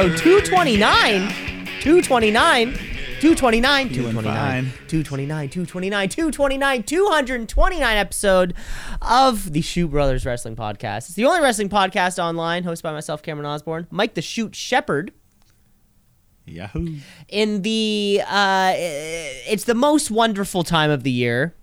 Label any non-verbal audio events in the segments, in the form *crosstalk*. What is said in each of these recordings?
episode 229. 229. 229, 229, 229, 229, 229, 229 episode of the Shoot Brothers Wrestling Podcast. It's the only wrestling podcast online, hosted by myself, Cameron Osborne, Mike the Shoot Shepherd. Yahoo! in the uh, it's the most wonderful time of the year.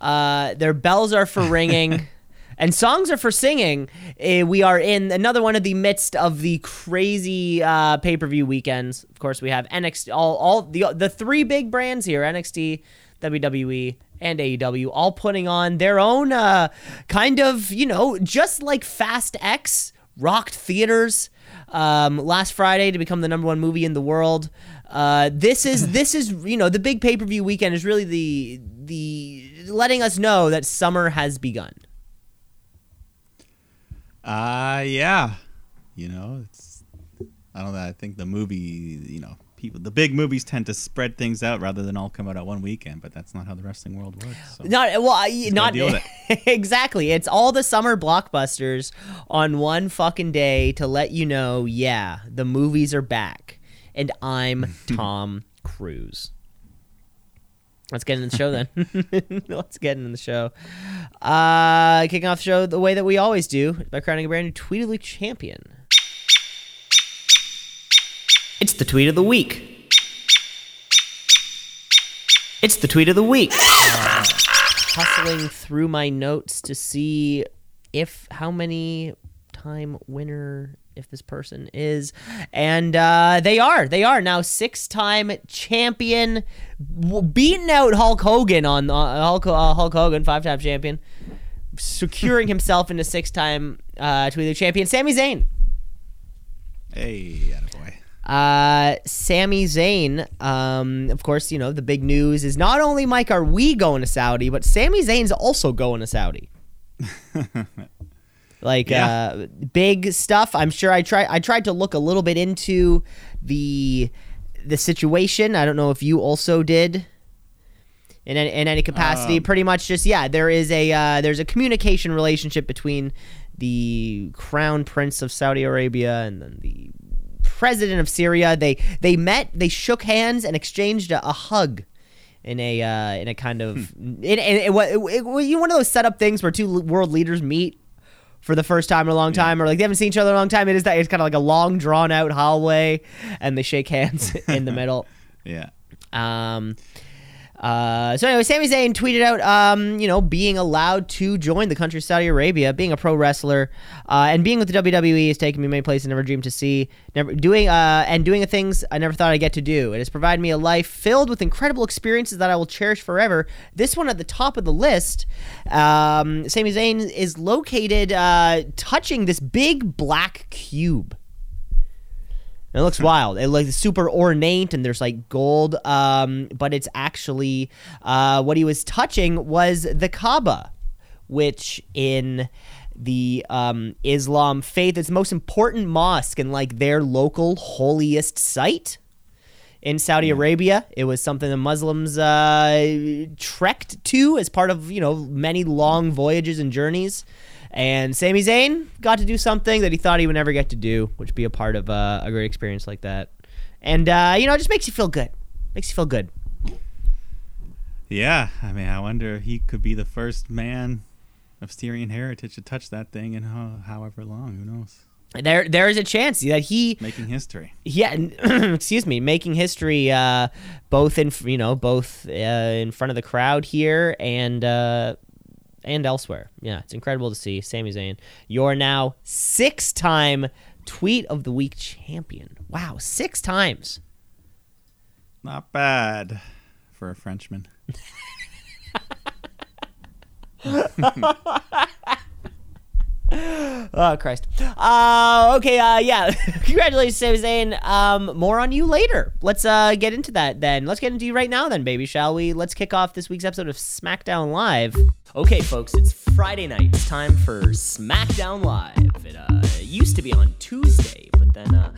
Uh, their bells are for ringing. *laughs* And songs are for singing. Uh, we are in another one of the midst of the crazy uh, pay per view weekends. Of course, we have NXT, all, all the the three big brands here: NXT, WWE, and AEW, all putting on their own uh, kind of, you know, just like Fast X rocked theaters um, last Friday to become the number one movie in the world. Uh, this is *laughs* this is you know the big pay per view weekend is really the the letting us know that summer has begun. Uh yeah. You know, it's I don't know. I think the movie, you know, people, the big movies tend to spread things out rather than all come out at one weekend. But that's not how the wrestling world works. So. Not well, I- not with *laughs* exactly. It's all the summer blockbusters on one fucking day to let you know, yeah, the movies are back, and I'm *laughs* Tom Cruise. Let's get into the show then. *laughs* Let's get into the show. Uh, kicking off the show the way that we always do by crowning a brand new Tweet of the Week champion. It's the tweet of the week. It's the tweet of the week. Uh, hustling through my notes to see if how many time winner if this person is and uh, they are they are now six time champion beating out hulk hogan on uh, hulk, uh, hulk hogan five time champion securing himself into six time uh, tweet of the champion Sami Zayn Hey, attaboy. uh, Sami Zayn, um, of course, you know, the big news is not only, Mike, are we going to Saudi, but Sami Zayn's also going to Saudi. *laughs* like, Yeah. uh, big stuff. I'm sure I try. I tried to look a little bit into the the situation. I don't know if you also did. In any, in any capacity, Um, pretty much just yeah. There is a uh, there's a communication relationship between the crown prince of Saudi Arabia and then the president of Syria. They they met, they shook hands and exchanged a, a hug in a uh, in a kind of in, in, in, it, you know, one of those setup things where two world leaders meet for the first time in a long time, or like they haven't seen each other in a long time. It is that it's kind of like a long drawn out hallway, and they shake hands *laughs* in the middle. Yeah. Um, uh, so anyway, Sami Zayn tweeted out, um, you know, being allowed to join the country of Saudi Arabia, being a pro wrestler, uh, and being with the WWE has taken me many places I never dreamed to see. Never doing uh, and doing things I never thought I'd get to do. It has provided me a life filled with incredible experiences that I will cherish forever. This one at the top of the list, um, Sami Zayn is located uh, touching this big black cube. It looks wild. It looks super ornate, and there's like gold. Um, but it's actually uh, what he was touching was the Kaaba, which in the um, Islam faith is the most important mosque and like their local holiest site in Saudi Arabia. It was something the Muslims uh, trekked to as part of you know many long voyages and journeys. And Sami Zayn got to do something that he thought he would never get to do, which be a part of uh, a great experience like that. And uh, you know, it just makes you feel good. Makes you feel good. Yeah. I mean, I wonder if he could be the first man of Syrian heritage to touch that thing in ho- however long. Who knows? There, there is a chance that he Making history. yeah *clears throat* excuse me making history uh both in you know both uh, in front of the crowd here and uh and elsewhere. Yeah it's incredible to see. Sami Zayn you're now six time tweet of the week champion. Wow six times. Not bad for a Frenchman. *laughs* *laughs* Oh Christ. Uh, okay. Uh, yeah. *laughs* Congratulations, Zayn. Um, more on you later. Let's uh get into that then. Let's get into you right now then, baby. Shall we? Let's kick off this week's episode of SmackDown Live. Okay, folks. It's Friday night. It's time for SmackDown Live. It uh used to be on Tuesday, but then uh,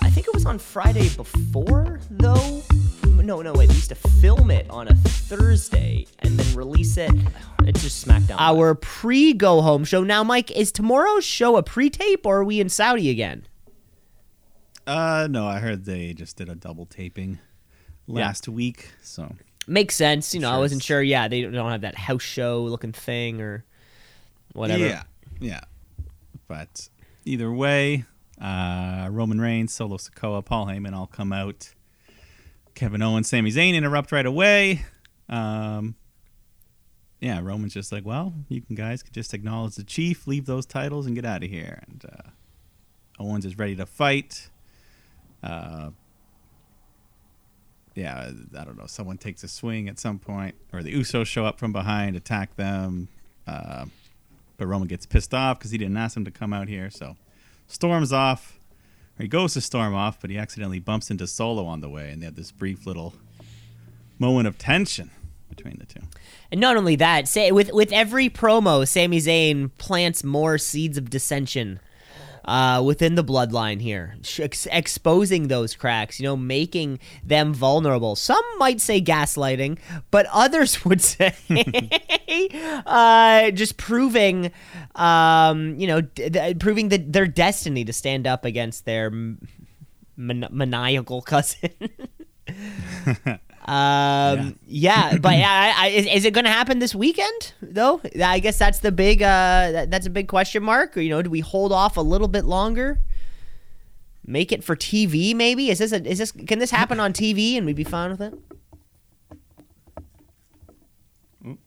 I think it was on Friday before though. No, no, wait. We used to film it on a Thursday and then release it. It's just SmackDown. Live. Our pre go home show. Now, Mike, is tomorrow's show a pre tape or are we in Saudi again? Uh, no, I heard they just did a double taping last week, so Makes sense. You know, I wasn't sure. Yeah, they don't have that house show looking thing or whatever. Yeah, yeah. But either way, uh, Roman Reigns, Solo Sikoa, Paul Heyman all come out. Kevin Owens, Sami Zayn interrupt right away. Um, yeah, Roman's just like, well, you can guys can just acknowledge the chief, leave those titles, and get out of here. And uh, Owens is ready to fight. Uh, yeah, I don't know. Someone takes a swing at some point, or the Usos show up from behind, attack them. Uh, but Roman gets pissed off because he didn't ask him to come out here. So storms off, he goes to storm off, but he accidentally bumps into Solo on the way, and they have this brief little moment of tension between the two. And not only that, say with with every promo, Sami Zayn plants more seeds of dissension uh, within the bloodline here, ex- exposing those cracks. You know, making them vulnerable. Some might say gaslighting, but others *laughs* would say *laughs* uh, just proving, um, you know, d- d- proving that their destiny to stand up against their man- maniacal cousin. *laughs* Um, yeah. *laughs* but yeah, I, I, is, is it going to happen this weekend though? I guess that's the big uh, that, that's a big question mark. Or, you know, do we hold off a little bit longer? Make it for TV, maybe. Is this a, is this can this happen on TV and we'd be fine with it?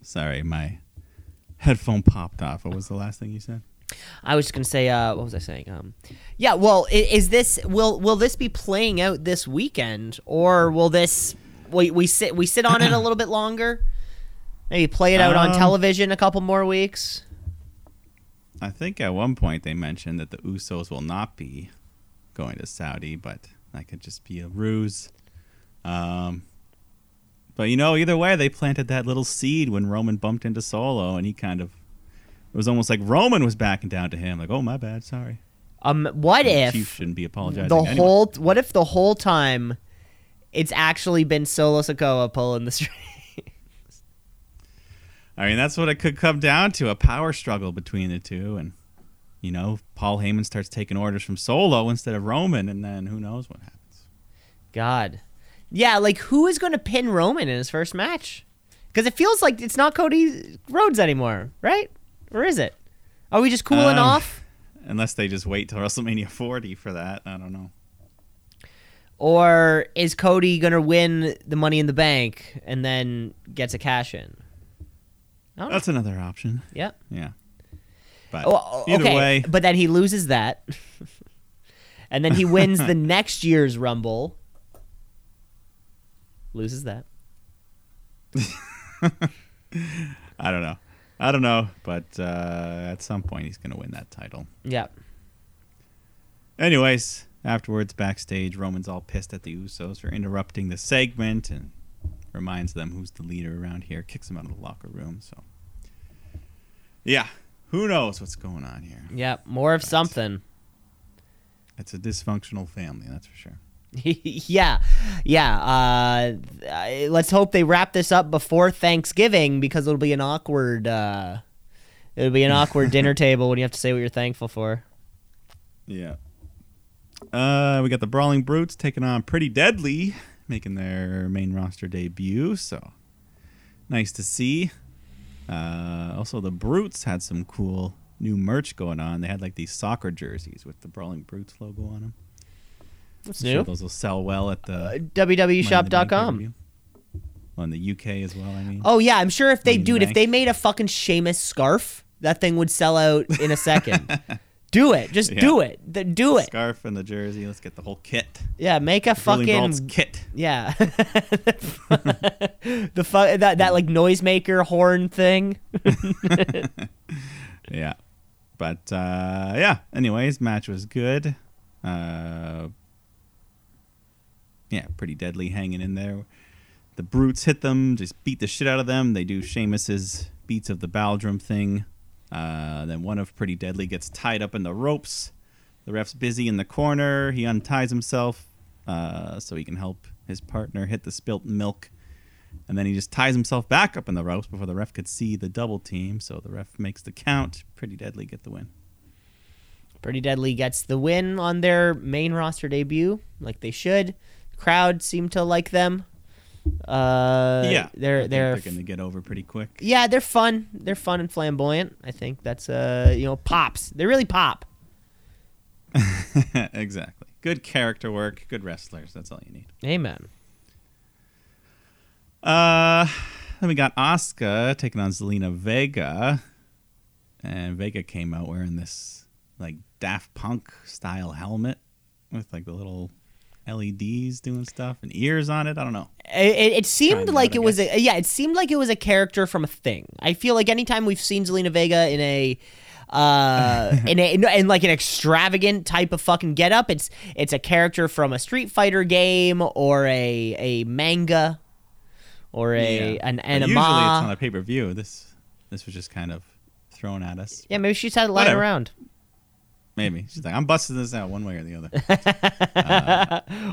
Sorry, my headphone popped off. What was the last thing you said? I was just gonna say, uh, what was I saying? Um, yeah. Well, i- is this will will this be playing out this weekend, or will this we we sit we sit on it a *clears throat* little bit longer? Maybe play it out on Um, television a couple more weeks. I think at one point they mentioned that the Usos will not be going to Saudi, but that could just be a ruse. Um, but you know, either way, they planted that little seed when Roman bumped into Solo, and he kind of it was almost like Roman was backing down to him, like, "Oh, my bad, sorry." Um, what The if Chief shouldn't be apologizing. the anyway. whole what if the whole time it's actually been Solo Sikoa pulling the string? *laughs* I mean, that's what it could come down to—a power struggle between the two, and you know, Paul Heyman starts taking orders from Solo instead of Roman, and then who knows what happens. God, yeah, like who is going to pin Roman in his first match? Because it feels like it's not Cody Rhodes anymore, right? Or is it? Are we just cooling Um, off? Unless they just wait till *laughs* WrestleMania 40 for that, I don't know. Or is Cody gonna win the Money in the Bank and then gets a cash in? That's another option. Yeah. Yeah. But Oh, either okay, way, but then he loses that, *laughs* and then he wins the *laughs* next year's Rumble. Loses that. *laughs* I don't know. I don't know, but uh, at some point he's going to win that title. Yeah. Anyways, afterwards, backstage, Roman's all pissed at the Usos for interrupting the segment and reminds them who's the leader around here, kicks them out of the locker room. So, yeah, who knows what's going on here? Yeah. More of Right. something. It's a dysfunctional family, that's for sure. *laughs* yeah, yeah. Uh, let's hope they wrap this up before Thanksgiving because it'll be an awkward. Uh, it'll be an awkward *laughs* dinner table when you have to say what you're thankful for. Yeah. Uh, we got the Brawling Brutes taking on Pretty Deadly, making their main roster debut. So nice to see. Uh, also, the Brutes had some cool new merch going on. They had like these soccer jerseys with the Brawling Brutes logo on them. What's I'm sure new? those will sell well at the Uh, www.shop.com. in the UK as well. I mean, Oh yeah, I'm sure if they Money in the dude, if they made a fucking Sheamus scarf, that thing would sell out in a second. *laughs* do it, just Yeah. do it, Th- do it. scarf and the jersey. Let's get the whole kit. Yeah, make a Brawl's fucking kit. yeah. *laughs* the fu- *laughs* that that like noisemaker horn thing. *laughs* Yeah. But uh, yeah. Anyways, match was good. Uh, yeah, pretty deadly hanging in there. The brutes hit them, just beat the shit out of them. They do Sheamus's beats of the Bodhrán thing. Uh, then one of Pretty Deadly gets tied up in the ropes. The ref's busy in the corner. He unties himself uh, so he can help his partner hit the spilt milk. And then he just ties himself back up in the ropes before the ref could see the double team. So the ref makes the count. Pretty Deadly get the win. Pretty Deadly gets the win on their main roster debut, like they should. Crowd seemed to like them. Uh, yeah, they're they're they're going to get over pretty quick. yeah they're fun. They're fun and flamboyant. I think that's uh you know pops. They really pop. *laughs* exactly. Good character work, good wrestlers. That's all you need. Amen. Uh, then we got Asuka taking on Zelina Vega, and Vega came out wearing this like Daft Punk style helmet with like the little LEDs doing stuff and ears on it. I don't know. It, it, seemed Kinda, like I it was a yeah. It seemed like it was a character from a thing. I feel like anytime we've seen Zelina Vega in a uh *laughs* in a in, like an extravagant type of fucking getup, it's it's a character from a Street Fighter game or a a manga or a Yeah. an anime. Usually it's on a pay per view. This this was just kind of thrown at us. yeah, maybe she's had it lying around. Maybe she's like, I'm busting this out one way or the other.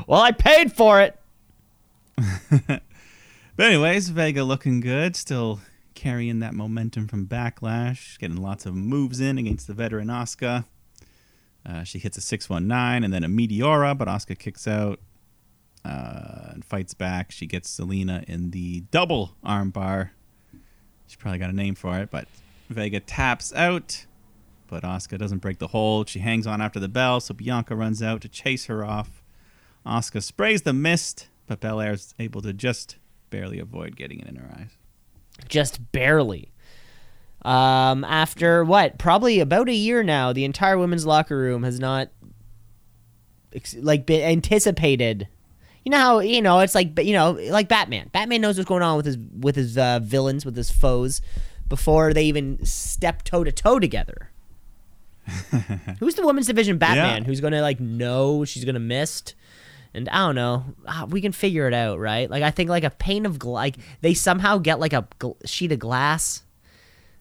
*laughs* Well, I paid for it. *laughs* But anyways, Vega looking good, still carrying that momentum from Backlash, getting lots of moves in against the veteran Asuka. Uh, she hits a 619 and then a Meteora, but Asuka kicks out uh, and fights back. She gets Zelina in the double armbar. She probably got a name for it, but Vega taps out, but Asuka doesn't break the hold. She hangs on after the bell, so Bianca runs out to chase her off. Asuka sprays the mist, but Belair is able to just barely avoid getting it in her eyes. just barely. Um, after what? Probably about a year now, the entire women's locker room has not like been anticipated. You know how you know it's like you know like Batman. Batman knows what's going on with his with his uh, villains with his foes before they even step toe to toe together. *laughs* Who's the women's division Batman? Yeah. Who's gonna like know she's gonna miss? And I don't know. Ah, We can figure it out, right? Like I think like a pane of gla- like they somehow get like a gl- sheet of glass.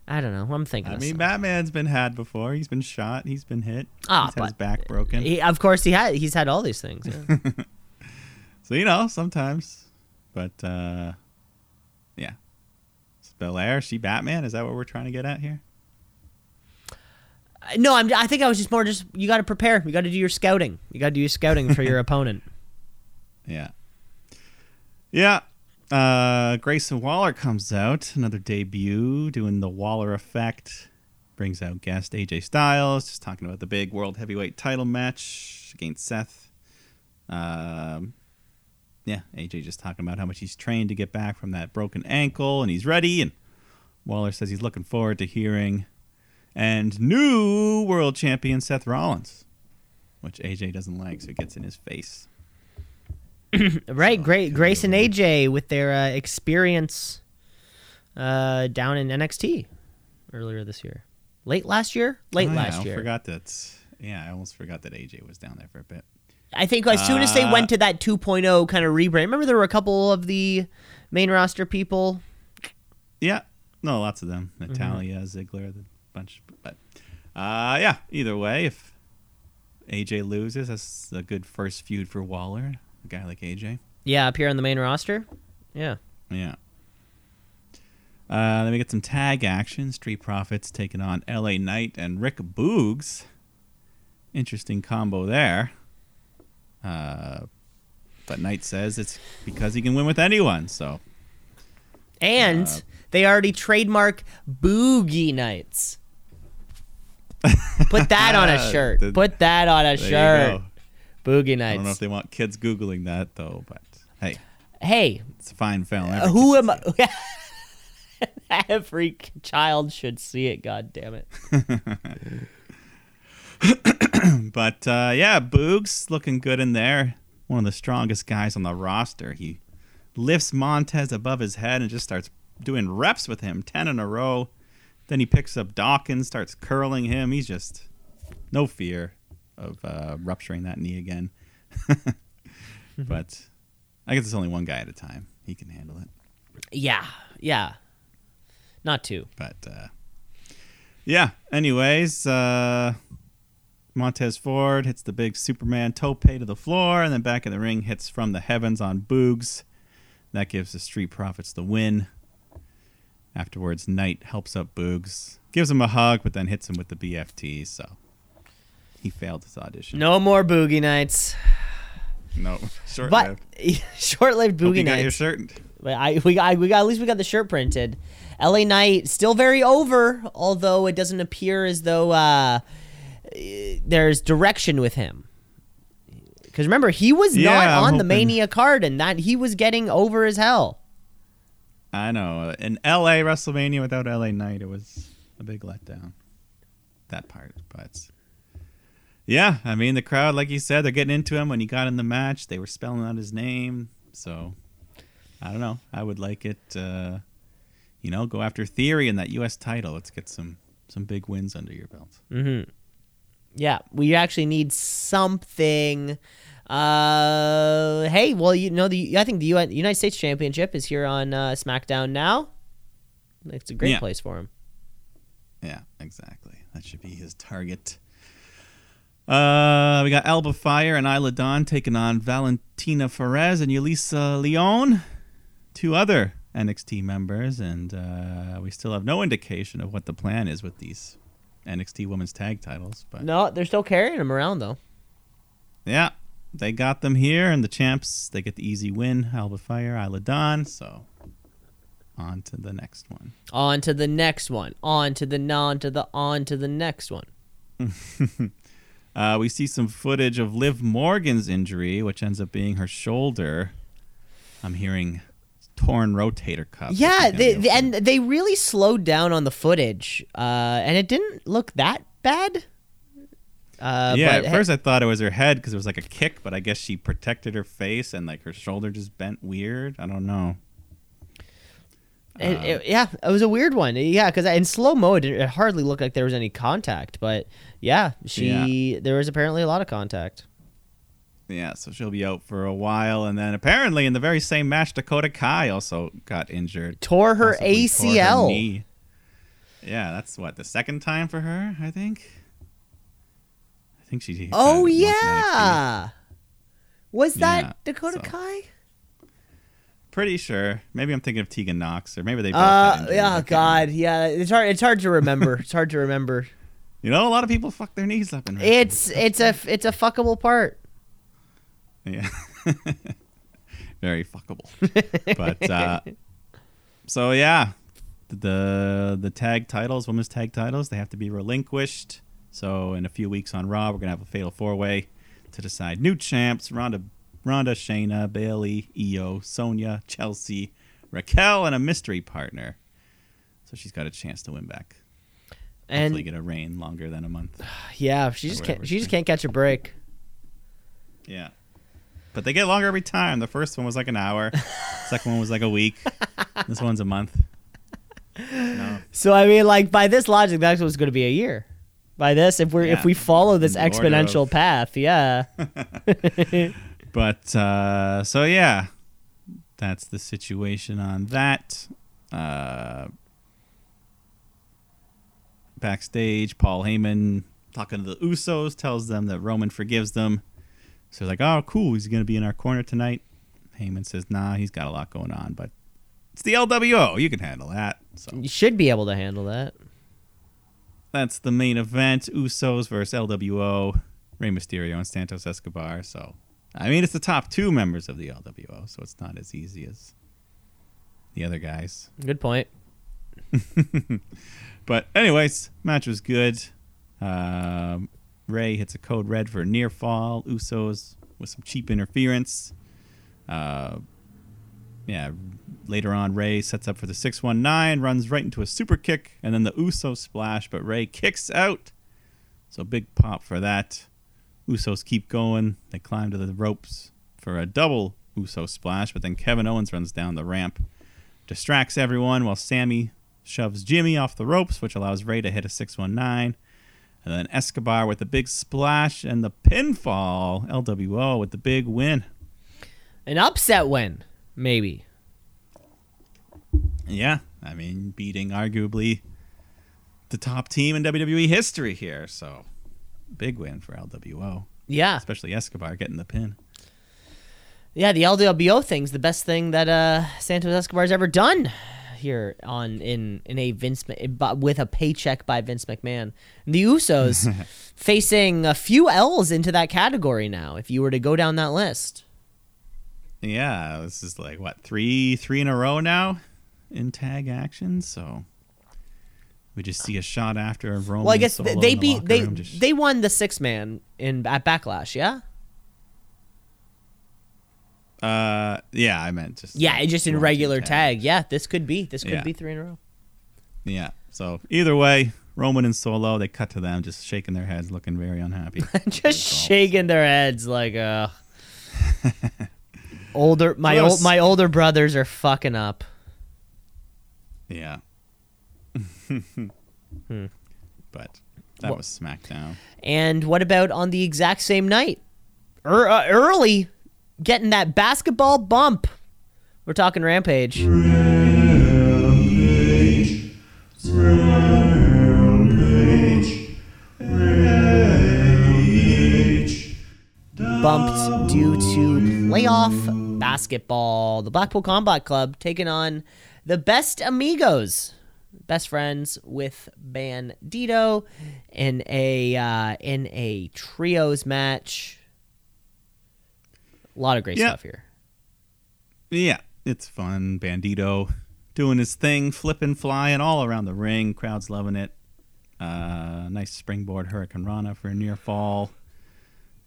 I don't know. I'm thinking. I mean, something. Batman's been had before. He's been shot. He's been hit. Ah, he's had his back broken. He, of course, he had. He's had all these things. yeah. *laughs* so you know, sometimes. But uh yeah. Is Belair, she Batman? Is that what we're trying to get at here? No, I'm. I think I was just more just. You got to prepare. You got to do your scouting. You got to do your scouting for your *laughs* opponent. Yeah. Yeah. Uh, Grayson Waller comes out, another debut, doing the Waller effect. Brings out guest AJ Styles, just talking about the big world heavyweight title match against Seth. Um, yeah, AJ just talking about how much he's trained to get back from that broken ankle, and he's ready. And Waller says he's looking forward to hearing and new world champion Seth Rollins, which AJ doesn't like, so it gets in his face. *clears throat* right. So, Great. Grace and. AJ with their uh, experience uh, down in NXT earlier this year. Late last year. Late Oh, yeah, last I forgot that. Yeah, I almost forgot that AJ was down there for a bit. I think as soon as they Uh, went to that 2.0 kind of rebrand, remember there were a couple of the main roster people. Yeah, no, lots of them. Mm-hmm. Natalya, Ziggler, the bunch. But uh, yeah, either way, if AJ loses, that's a good first feud for Waller, a guy like AJ. Yeah, up here on the main roster. Yeah. Yeah. Uh, then we get some tag action. Street Profits taking on LA Knight and Rick Boogs. Interesting combo there. Uh, but Knight says it's because he can win with anyone. So And Uh, they already trademark Boogie Nights. Put that on a *laughs* shirt. The- Put that on a there you shirt. go. Boogie Nights. I don't know if they want kids googling that though, but hey, Hey, it's a fine film. uh, who am I? *laughs* Every child should see it. God damn it. it. *laughs* But uh, yeah, Boogs looking good in there. One of the strongest guys on the roster. He lifts Montez above his head and just starts doing reps with him, ten in a row. Then he picks up Dawkins, starts curling him. He's just no fear of uh, rupturing that knee again. *laughs* but I guess it's only one guy at a time. He can handle it. Yeah, yeah. Not two. But uh, yeah. Anyways, uh, Montez Ford hits the big Superman tope to the floor, and then back in the ring hits from the heavens on Boogs. That gives the Street Profits the win. Afterwards, Knight helps up Boogs, gives him a hug, but then hits him with the BFT. So he failed his audition. No more boogie nights. no, short But lived. *laughs* short-lived Hope boogie you got your shirt. But I we got we got at least we got the shirt printed. LA Knight still very over, although it doesn't appear as though uh, there's direction with him. Because remember, he was Yeah, not on the Mania card, and that he was getting over as hell. I know. In LA WrestleMania without LA Knight, it was a big letdown. That part, but yeah, I mean the crowd, like you said, they're getting into him. When he got in the match, they were spelling out his name. So I don't know. I would like it. Uh, you know, go after Theory in that U.S. title. Let's get some some big wins under your belt. Mm-hmm. Yeah, we actually need something. Uh, hey, well, you know the I think the U- United States Championship is here on uh, SmackDown now. It's a great Yeah. place for him. Yeah, exactly. That should be his target. Uh, we got Alba Fyre and Isla Dawn taking on Valentina Feroz and Yulisa Leon, two other NXT members, and uh, we still have no indication of what the plan is with these NXT Women's Tag Titles. But No, they're still carrying them around though. yeah, they got them here, and the champs they get the easy win. Alba Fyre, Isla Dawn. So on to the next one. On to the next one. On to the non to the on to the next one. *laughs* Uh, we see some footage of Liv Morgan's injury, which ends up being her shoulder. I'm hearing torn rotator cuff. Yeah, they, and they really slowed down on the footage, uh, and it didn't look that bad. Uh, yeah. but At first, I thought it was her head because it was like a kick, but I guess she protected her face and like her shoulder just bent weird. I don't know. It, Uh, it- yeah, it was a weird one. Yeah, because in slow mo, it, it hardly looked like there was any contact. But yeah, she there was apparently a lot of contact. Yeah, so she'll be out for a while, and then apparently in the very same match, Dakota Kai also got injured. Tore her Possibly tore her ACL. knee. Yeah, that's what the second time for her. I think. Think she. Oh was in NXT. yeah, was that Yeah, Dakota so- Kai? Pretty sure. Maybe I'm thinking of Tegan Nox, or maybe they both. Uh, can't God, yeah. It's hard. It's hard to remember. it's hard to remember. *laughs* You know, a lot of people fuck their knees up in wrestling. It's it's a it's a fuckable part. Yeah. *laughs* Very fuckable. *laughs* but uh, so yeah, the the tag titles, women's tag titles, they have to be relinquished. So in a few weeks on Raw, we're gonna have a fatal four way to decide new champs: Ronda, Ronda, Shayna, Bayley, Io, Sonya, Chelsea, Raquel, and a mystery partner. So she's got a chance to win back. Hopefully, And get a reign longer than a month. *sighs* yeah, she just can't. She just can't catch a break. Yeah. But they get longer every time. The first one was like an hour. *laughs* Second one was like a week. This one's a month. No. *laughs* So I mean, like by this logic, that's what's going to be a year. By this, if we're if we follow this the exponential of- path, yeah. *laughs* But uh so yeah. That's the situation on that. Uh backstage, Paul Heyman talking to the Usos tells them that Roman forgives them. So they're like, "Oh, cool, he's going to be in our corner tonight." Heyman says, "Nah, he's got a lot going on, but it's the LWO. You can handle that." So you should be able to handle that. That's the main event. Usos versus LWO, Rey Mysterio and Santos Escobar. So, I mean, it's the top two members of the LWO, so it's not as easy as the other guys. Good point. *laughs* But, anyways, match was good. Um, Rey hits a code red for near fall. Usos with some cheap interference. Uh, yeah, later on, Rey sets up for the 619, runs right into a super kick, and then the Uso splash, but Rey kicks out. So big pop for that. Usos keep going. They climb to the ropes for a double Uso splash, but then Kevin Owens runs down the ramp, distracts everyone while Sami shoves Jimmy off the ropes, which allows Rey to hit a 619. And then Escobar with the big splash and the pinfall. LWO with the big win. An upset win, maybe. Yeah, I mean, beating arguably the top team in WWE history here. So, big win for LWO, Yeah, especially Escobar getting the pin. yeah. The LWO thing's the best thing that uh, Santos Escobar's ever done. here on in in a Vince with a paycheck by Vince McMahon. The Usos *laughs* facing a few L's into that category now. If you were to go down that list, Yeah, this is like what three three in a row now in tag action. So we just see a shot after of Roman. well, I guess Solo they, they the beat they they won the six man in at Backlash. Yeah, Uh, yeah, I meant just yeah, just in regular tag. tag. Yeah, this could be this could Yeah. be three in a row. Yeah. So either way, Roman and Solo, they cut to them just shaking their heads, looking very unhappy. *laughs* just shaking their heads like uh *laughs* older my old my older brothers are fucking up Yeah. *laughs* Hmm. But that Well- was SmackDown. and what about on the exact same night er, uh, early getting that basketball bump we're talking rampage bumped due to playoff basketball. The Blackpool Combat Club taking on the Best Amigos, best friends with Bandito in a uh, in a trios match. A lot of great Yeah. stuff here. Yeah, it's fun. Bandito doing his thing, flipping, flying all around the ring. Crowd's loving it. Uh, nice springboard Hurricanrana for a near fall.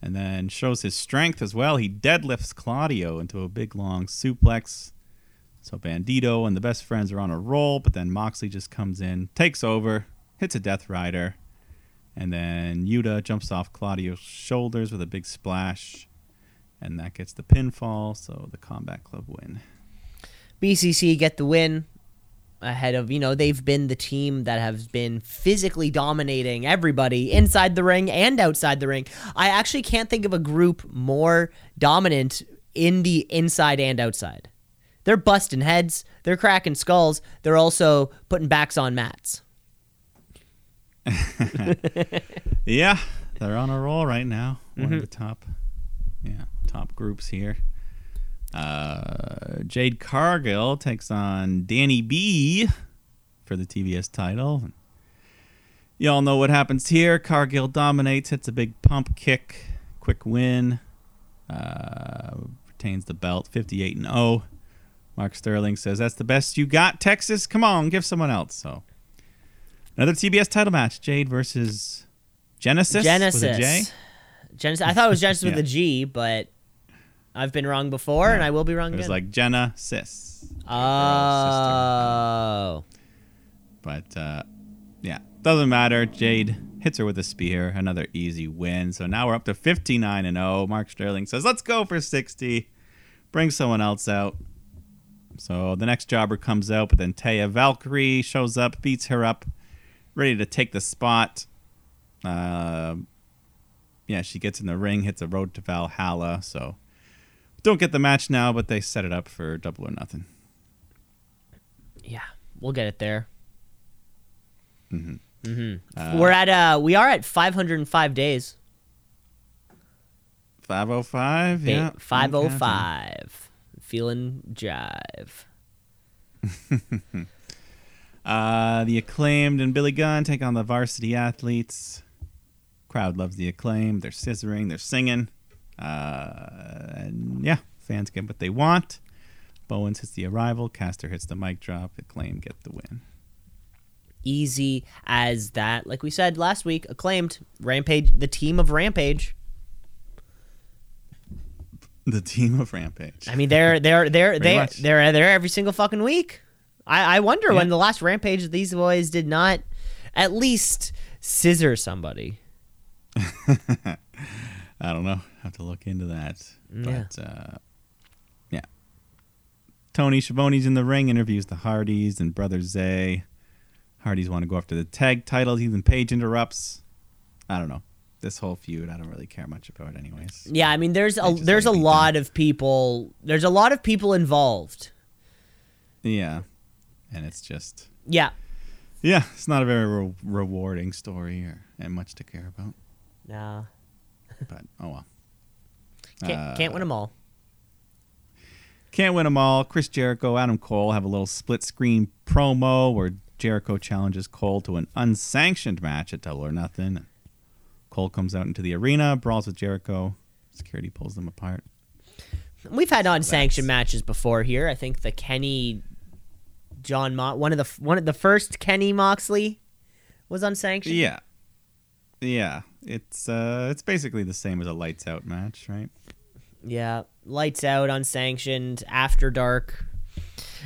And then shows his strength as well. He deadlifts Claudio into a big long suplex. So Bandito and the best friends are on a roll, but then Moxley just comes in, takes over, hits a Death Rider, and then Yuta jumps off Claudio's shoulders with a big splash, and that gets the pinfall. So the Combat Club win. BCC get the win ahead of, you know, they've been the team that has been physically dominating everybody inside the ring and outside the ring. I actually can't think of a group more dominant in the inside and outside. They're busting heads, they're cracking skulls, they're also putting backs on mats. *laughs* Yeah, they're on a roll right now. One Mm-hmm. of the top, yeah, top groups here. Uh, Jade Cargill takes on Danny B for the TBS title. You all know what happens here. Cargill dominates, hits a big pump kick, quick win, uh, retains the belt, 58 and 0. Mark Sterling says, "That's the best you got, Texas. Come on, give someone else." So, another TBS title match: Jade versus Genesis. Genesis. with a J. Genesis. I thought it was Genesis with *laughs* a G, but I've been wrong before and I will be wrong It was again. like Jenna Sis. oh. But uh, yeah, doesn't matter. Jade hits her with a spear. Another easy win. So now we're up to 59 and 0. Mark Sterling says, "Let's go for 60." Bring someone else out. So the next jobber comes out, but then Taya Valkyrie shows up, beats her up, ready to take the spot. Uh, yeah, she gets in the ring, hits a road to Valhalla. So don't get the match now, but they set it up for double or nothing. Yeah, we'll get it there. Mhm. Mm-hmm. Uh, We're at uh, we are at 505 days. 505, yeah. 505. Feeling jive. *laughs* Uh, the acclaimed and Billy Gunn take on the varsity athletes. Crowd loves the acclaim. They're scissoring, they're singing. Uh, and yeah, fans get what they want. Bowens hits the arrival. Caster hits the mic drop. Acclaim get the win. Easy as that. Like we said last week, acclaimed Rampage, the team of Rampage. The team of Rampage. I mean, they're they're they're they much. they're there every single fucking week. I I wonder when the last Rampage these boys did not at least scissor somebody. *laughs* I don't know. Have to look into that. Yeah. But uh, yeah. Tony Schiavone's in the ring, interviews the Hardys and Brother Zay. Hardys want to go after the tag titles. Ethan Page interrupts. I don't know. This whole feud, I don't really care much about, anyways. Yeah, I mean, there's a there's a lot of people. There's a lot of people involved. Yeah, and it's just Yeah, yeah, it's not a very re- rewarding story or and much to care about. nah, But *laughs* oh well. can't, Uh, can't win them all. Can't win them all. Chris Jericho, Adam Cole have a little split screen promo where Jericho challenges Cole to an unsanctioned match at Double or Nothing. Cole comes out into the arena, brawls with Jericho. Security pulls them apart. We've had unsanctioned matches before here. I think the Kenny John Mo- one of the one of the first Kenny Moxley was unsanctioned. Yeah, yeah. It's uh, it's basically the same as a lights out match, right? Yeah, lights out, unsanctioned, after dark.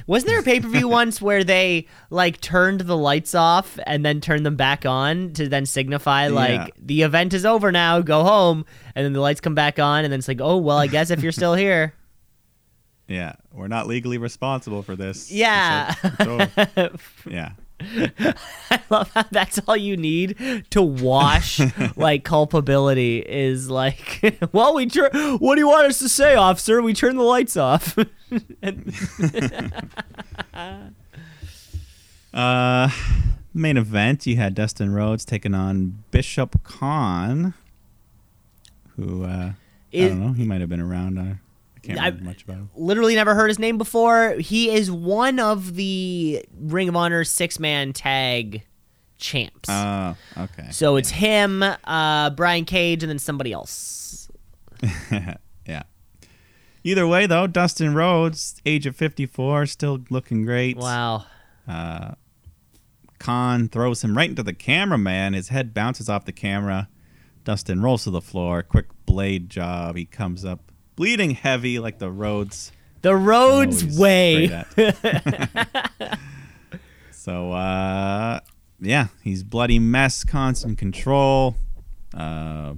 Wasn't there a pay per view *laughs* once where they like turned the lights off and then turned them back on to then signify like Yeah. the event is over now, go home, and then the lights come back on and then it's like, oh well, I guess if you're still here, *laughs* Yeah, we're not legally responsible for this. yeah. It's o- *laughs* yeah. *laughs* I love how that's all you need to wash *laughs* like culpability is like, *laughs* well, we tur- what do you want us to say, officer? We turn the lights off. And- Uh, main event, you had Dustin Rhodes taking on Bishop Kaun, who uh, I don't know. He might have been around. Uh, I can't remember much about him. literally never heard his name before. He is one of the Ring of Honor six man tag champs. Oh, okay. so it's him, uh, Brian Cage, and then somebody else. *laughs* yeah. Either way, though, Dustin Rhodes, age of 54, still looking great. Wow. Uh, Kaun throws him right into the cameraman. His head bounces off the camera. Dustin rolls to the floor. Quick blade job. He comes up bleeding heavy like the Rhodes. The Rhodes way. *laughs* so, uh, yeah, he's bloody mess, constant control. Uh,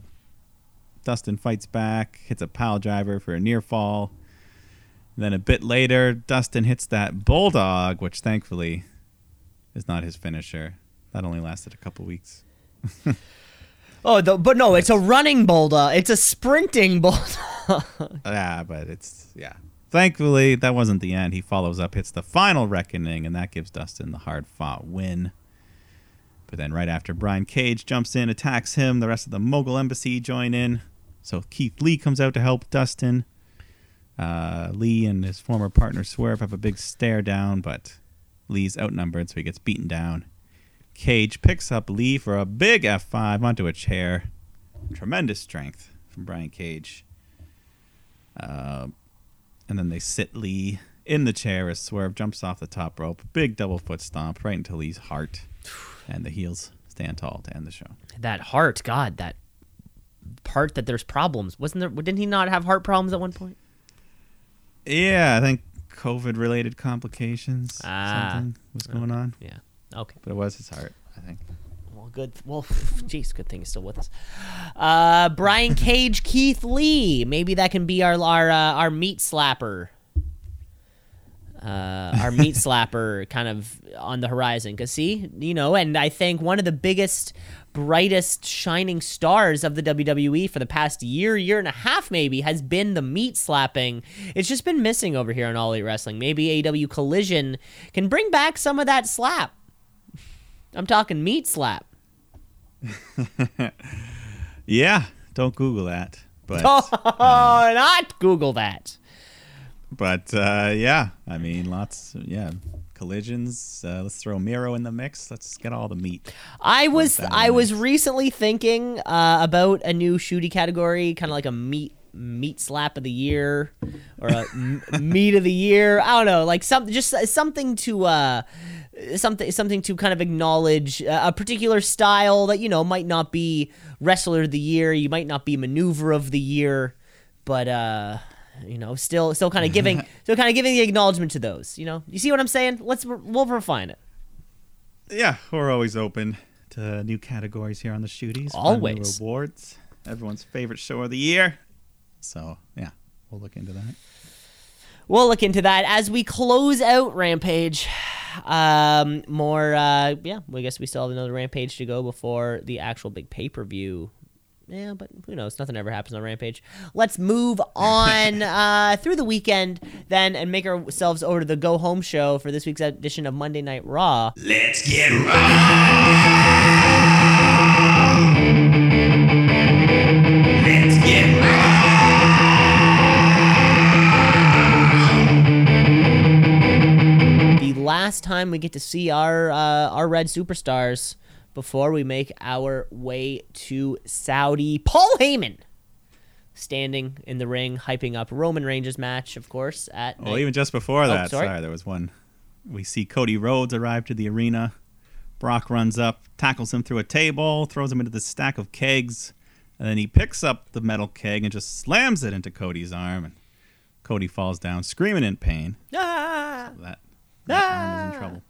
Dustin fights back, hits a pile driver for a near fall. Then a bit later, Dustin hits that bulldog, which thankfully is not his finisher. That only lasted a couple weeks. *laughs* Oh, the, but no, it's a running bulldog. It's a sprinting bulldog. *laughs* Yeah, but it's yeah. Thankfully, that wasn't the end. He follows up, hits the final reckoning, and that gives Dustin the hard fought win. But then, right after Brian Cage jumps in, attacks him, the rest of the Mogul Embassy join in. So Keith Lee comes out to help Dustin. Uh, Lee and his former partner Swerve have a big stare down, but Lee's outnumbered, so he gets beaten down. Cage picks up Lee for a big F5 onto a chair. Tremendous strength from Brian Cage. Uh, and then they sit Lee in the chair as Swerve jumps off the top rope. Big double foot stomp right into Lee's heart. *sighs* And the heels stand tall to end the show. that heart, God, that part that there's problems. Wasn't there? Didn't he not have heart problems at one point? Yeah, I think COVID related complications Ah. something was going on. Yeah. Okay. But it was his heart, I think. Good. Well, *laughs* jeez, good thing he's still with us. Uh, Brian *laughs* Cage, Keith Lee. Maybe that can be our our uh, our meat slapper. Uh, our meat *laughs* slapper kind of on the horizon. Cause see, you know, and I think one of the biggest, brightest, shining stars of the WWE for the past year, year and a half, maybe, has been the meat slapping. It's just been missing over here on All Elite Wrestling. Maybe AEW Collision can bring back some of that slap. I'm talking meat slap. *laughs* Yeah, don't Google that. But Oh, *laughs* not Google that. but uh, yeah, I mean, lots. Yeah, collisions. Uh, let's throw Miro in the mix. Let's get all the meat. I was I was nice. recently thinking uh, about a new shooty category, kind of like a meat meat slap of the year or a m- *laughs* meat of the year. I don't know, like something just something to uh something something to kind of acknowledge uh, a particular style that you know might not be wrestler of the year, you might not be maneuver of the year, but uh you know, still still kind of giving *laughs* still kind of giving the acknowledgement to those, you know. You see what I'm saying? Let's we'll refine it. Yeah, we're always open to new categories here on the Shooties. Always. awards. Everyone's favorite show of the year. So yeah, we'll look into that. We'll look into that as we close out Rampage. Um, more, uh, yeah, I guess we still have another Rampage to go before the actual big pay per view. Yeah, but who knows? Nothing ever happens on Rampage. Let's move on *laughs* uh, through the weekend then and make ourselves over to the go home show for this week's edition of Monday Night Raw. Let's get raw. Let's get raw. Last time we get to see our uh, our red superstars before we make our way to Saudi. Paul Heyman standing in the ring, hyping up Roman Reigns' match, of course. At Well, night- even just before Oh, that, sorry. sorry. there was one. We see Cody Rhodes arrive to the arena. Brock runs up, tackles him through a table, throws him into the stack of kegs, and then he picks up the metal keg and just slams it into Cody's arm. And Cody falls down, screaming in pain. Ah! That, that Ah. in trouble.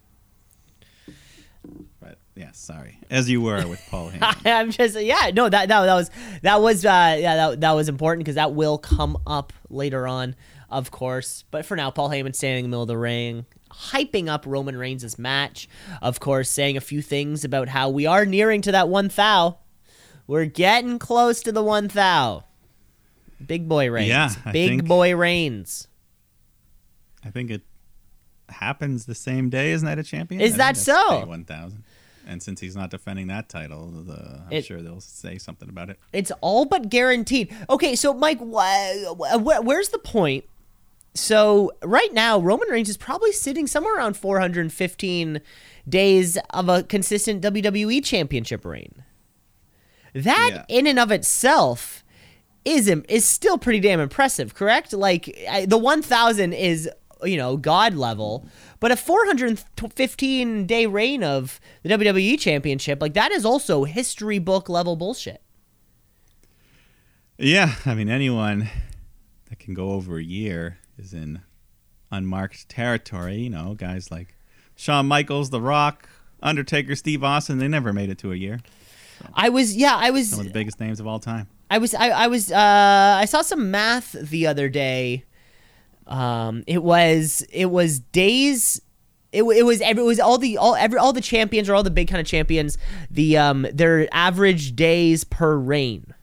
But yeah, sorry. As you were with Paul *laughs* Heyman. I'm just yeah no that that, that was that was uh, yeah that, that was important because that will come up later on of course but for now Paul Heyman standing in the middle of the ring hyping up Roman Reigns' match of course saying a few things about how we are nearing to that one thou we're getting close to the one thou big boy Reigns Yeah, I big think- boy Reigns I think it happens the same day as Night of Champions. Is that so? 1000. And since he's not defending that title, the, I'm It- sure they'll say something about it. It's all but guaranteed. Okay, so Mike, wh- wh- where's the point? So right now, Roman Reigns is probably sitting somewhere around 415 days of a consistent WWE Championship reign. That Yeah. in and of itself is is still pretty damn impressive, correct? Like I, the 1000 is you know god level, but a 415 day reign of the WWE Championship, like that is also history book level bullshit. Yeah, I mean, anyone that can go over a year is in unmarked territory. You know, guys like Shawn Michaels, The Rock, Undertaker, Steve Austin, they never made it to a year. I was yeah, I was. Some of the biggest names of all time. I was I, I was uh I saw some math the other day. Um it was it was days it, it was it was all the all every all the champions or all the big kind of champions the um their average days per reign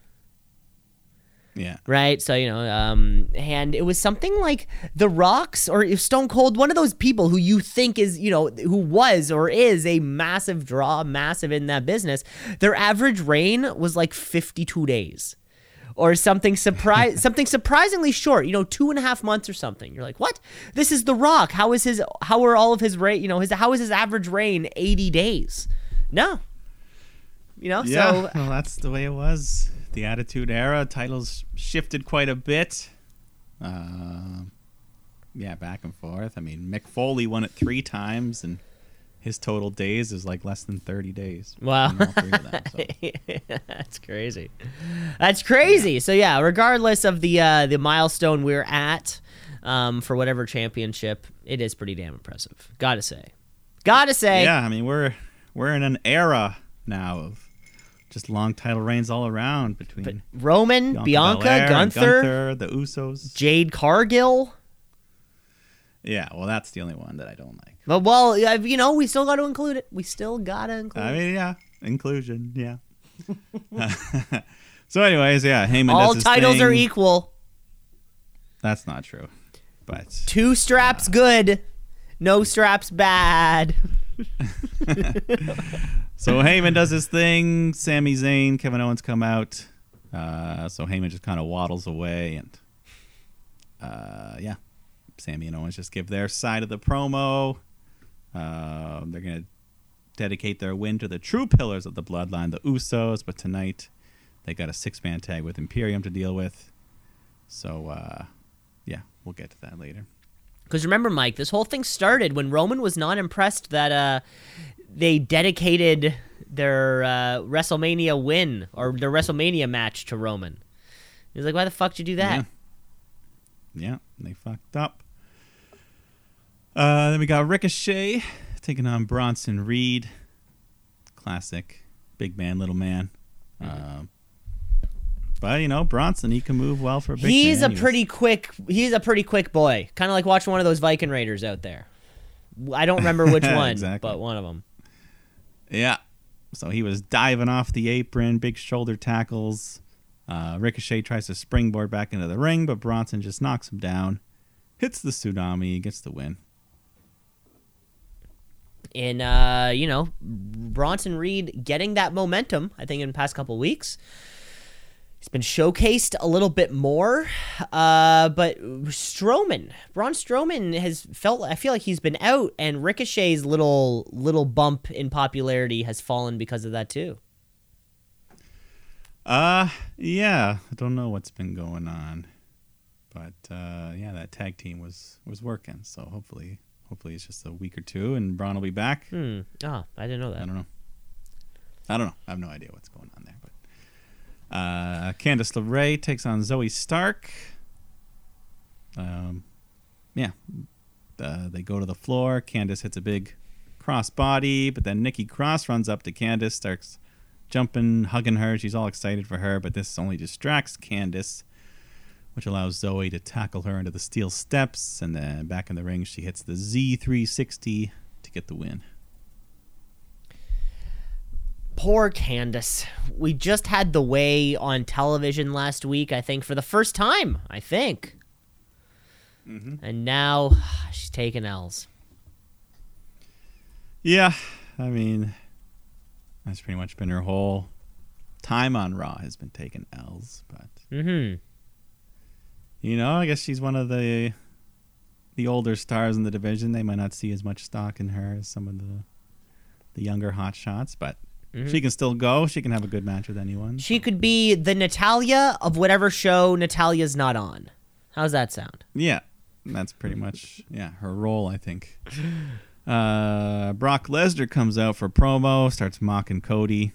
Yeah. right? So you know, um, and it was something like The Rocks or Stone Cold, one of those people who you think is, you know, who was or is a massive draw, massive in that business. Their average reign was like fifty-two days, or something surprise, *laughs* something surprisingly short. You know, two and a half months or something. You're like, what? This is The Rock. How is his? How are all of his rate? You know, his how is his average reign eighty days? No. You know, Yeah, so *laughs* well, that's the way it was. The Attitude Era titles shifted quite a bit. Uh, yeah, back and forth. I mean, Mick Foley won it three times, and his total days is like less than thirty days. Wow. all three of them, so. *laughs* That's crazy. That's crazy. So yeah, regardless of the uh, the milestone we're at um, for whatever championship, it is pretty damn impressive. Gotta say, gotta say. Yeah, I mean we're we're in an era now of just long title reigns all around between But Roman, Bianca, Belair Gunther, Gunther, the Usos. Jade Cargill. Yeah, well, that's the only one that I don't like. But well, you know, we still got to include it. We still gotta include I mean, yeah, inclusion, yeah. *laughs* so, anyways, yeah, Heyman All titles are equal. That's not true, but Two straps good, no straps bad. *laughs* so Heyman does his thing. Sami Zayn, Kevin Owens come out. Uh, so Heyman just kind of waddles away, and uh, yeah, Sami and Owens just give their side of the promo. Uh, they're gonna dedicate their win to the true pillars of the bloodline, the Usos. But tonight, they got a six-man tag with Imperium to deal with. So uh, yeah, we'll get to that later. Because remember, Mike, this whole thing started when Roman was not impressed that uh, they dedicated their uh, WrestleMania win or their WrestleMania match to Roman. He was like, "Why the fuck did you do that?" Yeah, yeah they fucked up. Uh, then we got Ricochet taking on Bronson Reed. Classic, big man, little man. Mm-hmm. Uh, but you know, Bronson he can move well for a big he's man. a He was- pretty quick. He's a pretty quick boy. Kind of like watching one of those Viking Raiders out there. I don't remember *laughs* which one, Exactly. but one of them. Yeah. So he was diving off the apron, big shoulder tackles. Uh, Ricochet tries to springboard back into the ring, but Bronson just knocks him down, hits the tsunami, gets the win. In uh, you know Bronson Reed getting that momentum. I think in the past couple weeks. He's been showcased a little bit more, uh, but Strowman, Braun Strowman has felt. I feel like he's been out, and Ricochet's little little bump in popularity has fallen because of that too. Uh, yeah. I don't know what's been going on, but uh, yeah, that tag team was was working. So hopefully, hopefully it's just a week or two, and Braun will be back. Hmm. Oh, I didn't know that. I don't know. I don't know. I have no idea what's going on there. But uh, Candice LeRae takes on Zoey Stark. Um, yeah, uh, they go to the floor. Candice hits a big cross body, but then Nikki Cross runs up to Candice, starts jumping, hugging her. She's all excited for her, but this only distracts Candice, which allows Zoey to tackle her into the steel steps. And then back in the ring, she hits the Z360 to get the win. Poor Candice. We just had the way on television last week, I think, for the first time, I think. And now *sighs* she's taking L's. Yeah, I mean, that's pretty much been her whole time on Raw has been taking L's, but Mm-hmm. You know, I guess she's one of the the older stars in the division. They might not see as much stock in her as some of the the younger hot shots, but she can still go. She can have a good match with anyone. She could be the Natalya of whatever show Natalya's not on. How's that sound? Yeah, that's pretty much yeah her role. I think. *laughs* Uh, Brock Lesnar comes out for promo, starts mocking Cody,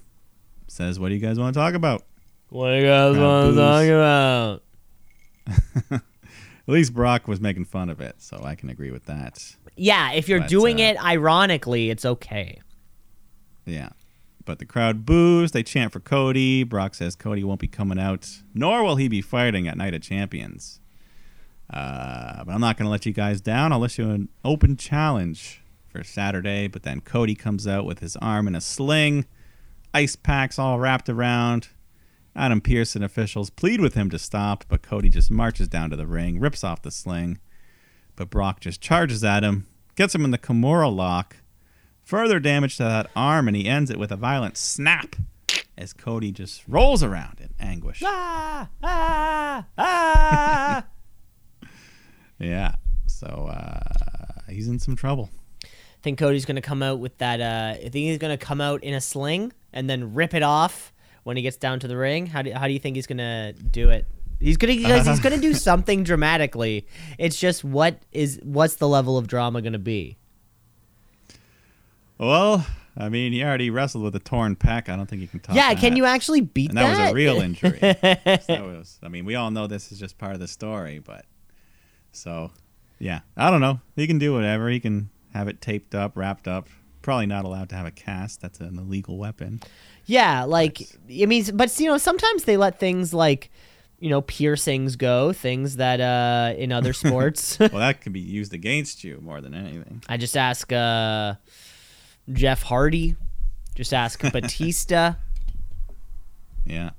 says, "What do you guys want to talk about?" What do you guys wanna talk about? *laughs* At least Brock was making fun of it, so I can agree with that. Yeah, if you're But, doing uh, it ironically, it's okay. Yeah. But the crowd boos. They chant for Cody. Brock says Cody won't be coming out, nor will he be fighting at Night of Champions. Uh, but I'm not going to let you guys down. I'll issue an open challenge for Saturday. But then Cody comes out with his arm in a sling, ice packs all wrapped around. Adam Pearce and officials plead with him to stop, but Cody just marches down to the ring, rips off the sling. But Brock just charges at him, gets him in the Kimura lock, further damage to that arm, and he ends it with a violent snap as Cody just rolls around in anguish. Ah, ah, ah. *laughs* Yeah. So uh, he's in some trouble. I think Cody's gonna come out with that. Uh, I think he's gonna come out in a sling and then rip it off when he gets down to the ring. How do how do you think he's gonna do it? He's gonna because he's gonna do *laughs* something dramatically. It's just what is what's the level of drama gonna be? Well, I mean, he already wrestled with a torn pec. I don't think he can talk. yeah, can you actually beat And that was a real injury. *laughs* So that was, I mean, we all know this is just part of the story, but so yeah, I don't know. He can do whatever. He can have it taped up, wrapped up. Probably not allowed to have a cast. That's an illegal weapon. Yeah, like I mean, but you know, sometimes they let things like you know piercings go, things that uh in other *laughs* sports. Well, *laughs* that could be used against you more than anything. I just ask uh Jeff Hardy, just ask *laughs* Batista. Yeah.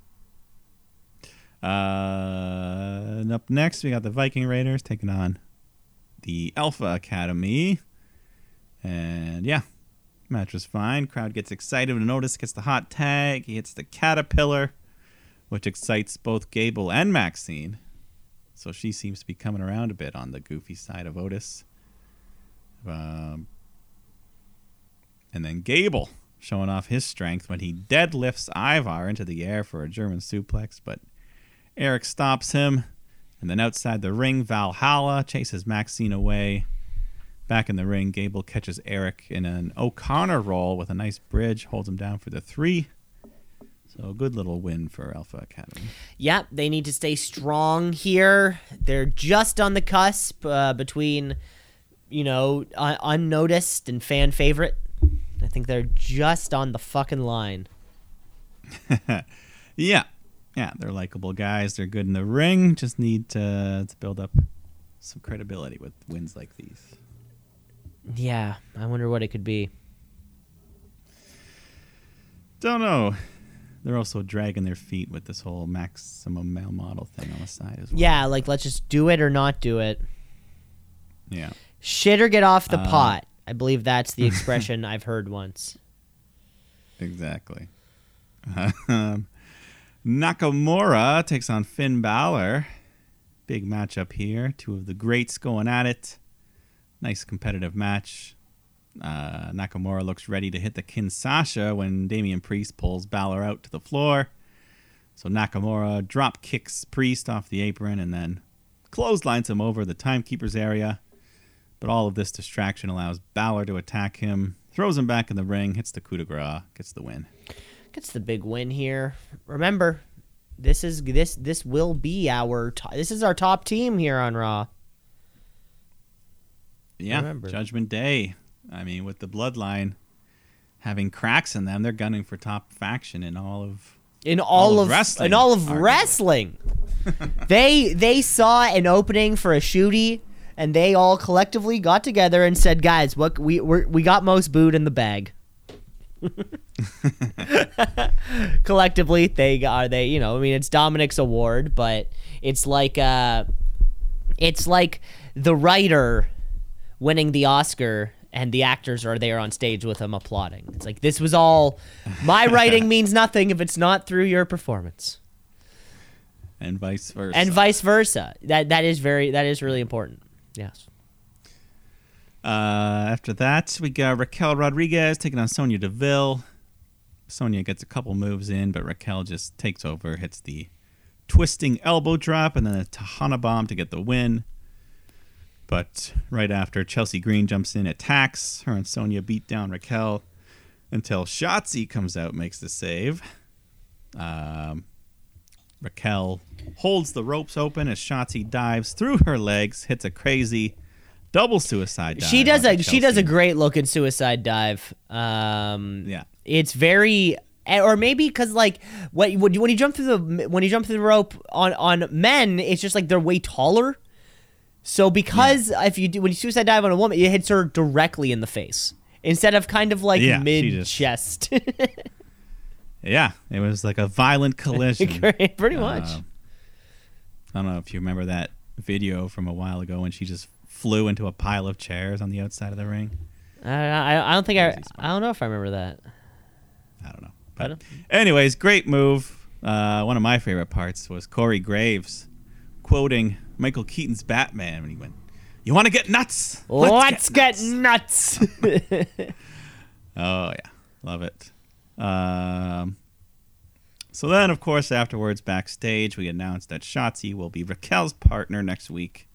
Uh, and up next, we got the Viking Raiders taking on the Alpha Academy. And yeah, match was fine. Crowd gets excited when Otis gets the hot tag. He hits the Caterpillar, which excites both Gable and Maxine. So she seems to be coming around a bit on the goofy side of Otis. Um, and then Gable showing off his strength when he deadlifts Ivar into the air for a German suplex, but Erik stops him. And then outside the ring, Valhalla chases Maxine away. Back in the ring, Gable catches Erik in an O'Connor roll with a nice bridge, holds him down for the three. So a good little win for Alpha Academy. Yep, they need to stay strong here. They're just on the cusp uh, between, you know, un- unnoticed and fan favorite. I think they're just on the fucking line. *laughs* Yeah, yeah, they're likable guys. They're good in the ring. Just need to, to build up some credibility with wins like these. Yeah, I wonder what it could be. Don't know. They're also dragging their feet with this whole maximum male model thing on the side as well. Yeah, like let's just do it or not do it. Yeah. Shit or get off the Uh, pot. I believe that's the *laughs* expression I've heard once. Exactly. Um, Nakamura takes on Finn Balor. Big matchup here. Two of the greats going at it. Nice competitive match. Uh, Nakamura looks ready to hit the Kinshasa when Damian Priest pulls Balor out to the floor. So Nakamura drop kicks Priest off the apron and then clotheslines him over the timekeeper's area. But all of this distraction allows Balor to attack him, throws him back in the ring, hits the coup de grace, gets the win. Gets the big win here. Remember, this is this this will be our this is our top team here on Raw. Yeah, Remember. Judgment Day. I mean, with the bloodline having cracks in them, they're gunning for top faction in all of. in all, All of, of wrestling, in all of arguably. wrestling. *laughs* they they saw an opening for a shooty, and they all collectively got together and said, "Guys, what we we're, we got most booed in the bag." *laughs* collectively, they are they you know I mean it's Dominik's award, but it's like uh, it's like the writer winning the Oscar. And the actors are there on stage with him applauding. It's like this was all. My *laughs* writing means nothing if it's not through your performance And vice versa. and vice versa. That that is very that is really important. Yes. Uh, after that, we got Raquel Rodriguez taking on Sonya Deville. Sonya gets a couple moves in, but Raquel just takes over, hits the twisting elbow drop, and then a Tejana bomb to get the win. But right after, Chelsea Green jumps in, attacks. Her and Sonya beat down Raquel until Shotzi comes out, makes the save. Um, Raquel holds the ropes open as Shotzi dives through her legs, hits a crazy double suicide dive. She does a she does a great looking suicide dive. Um Yeah. It's very eh, or maybe because like you, when you jump through the when you jump through the rope on on men, it's just like they're way taller. So because if you do when you suicide dive on a woman, it hits her directly in the face instead of kind of like Yeah, mid chest. *laughs* Yeah, it was like a violent collision. *laughs* Pretty much. Uh, I don't know if you remember that video from a while ago when she just flew into a pile of chairs on the outside of the ring. I, I, I don't think I I don't know if I remember that. I don't know. But don't- anyways, great move. Uh, one of my favorite parts was Corey Graves quoting Michael Keaton's Batman when he went, "You want to get nuts? Let's, get, nuts." nuts. *laughs* Oh yeah, love it. Um, so then, of course, afterwards backstage, we announced that Shotzi will be Raquel's partner next week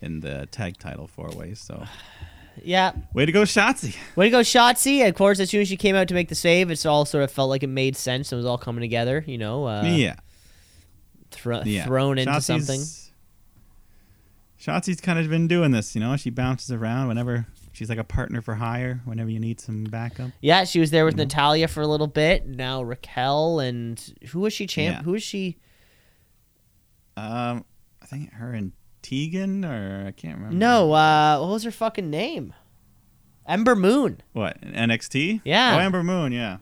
in the tag title four ways. So *sighs* yeah. way to go, Shotzi! Way to go, Shotzi. Of course, as soon as she came out to make the save, it's all sort of felt like it made sense. It was all coming together, you know, uh, yeah, thro- yeah. thrown into Shotzi's- something. Shotzi's kind of been doing this, you know. She bounces around whenever she's like a partner for hire. Whenever you need some backup. Yeah, she was there with. Natalya for a little bit. Now Raquel and who was she champ? Yeah. Who is she? Um, I think her and Tegan, or I can't remember. No, uh, what was her fucking name? Ember Moon. What NXT? Yeah. Oh, Ember Moon. Yeah.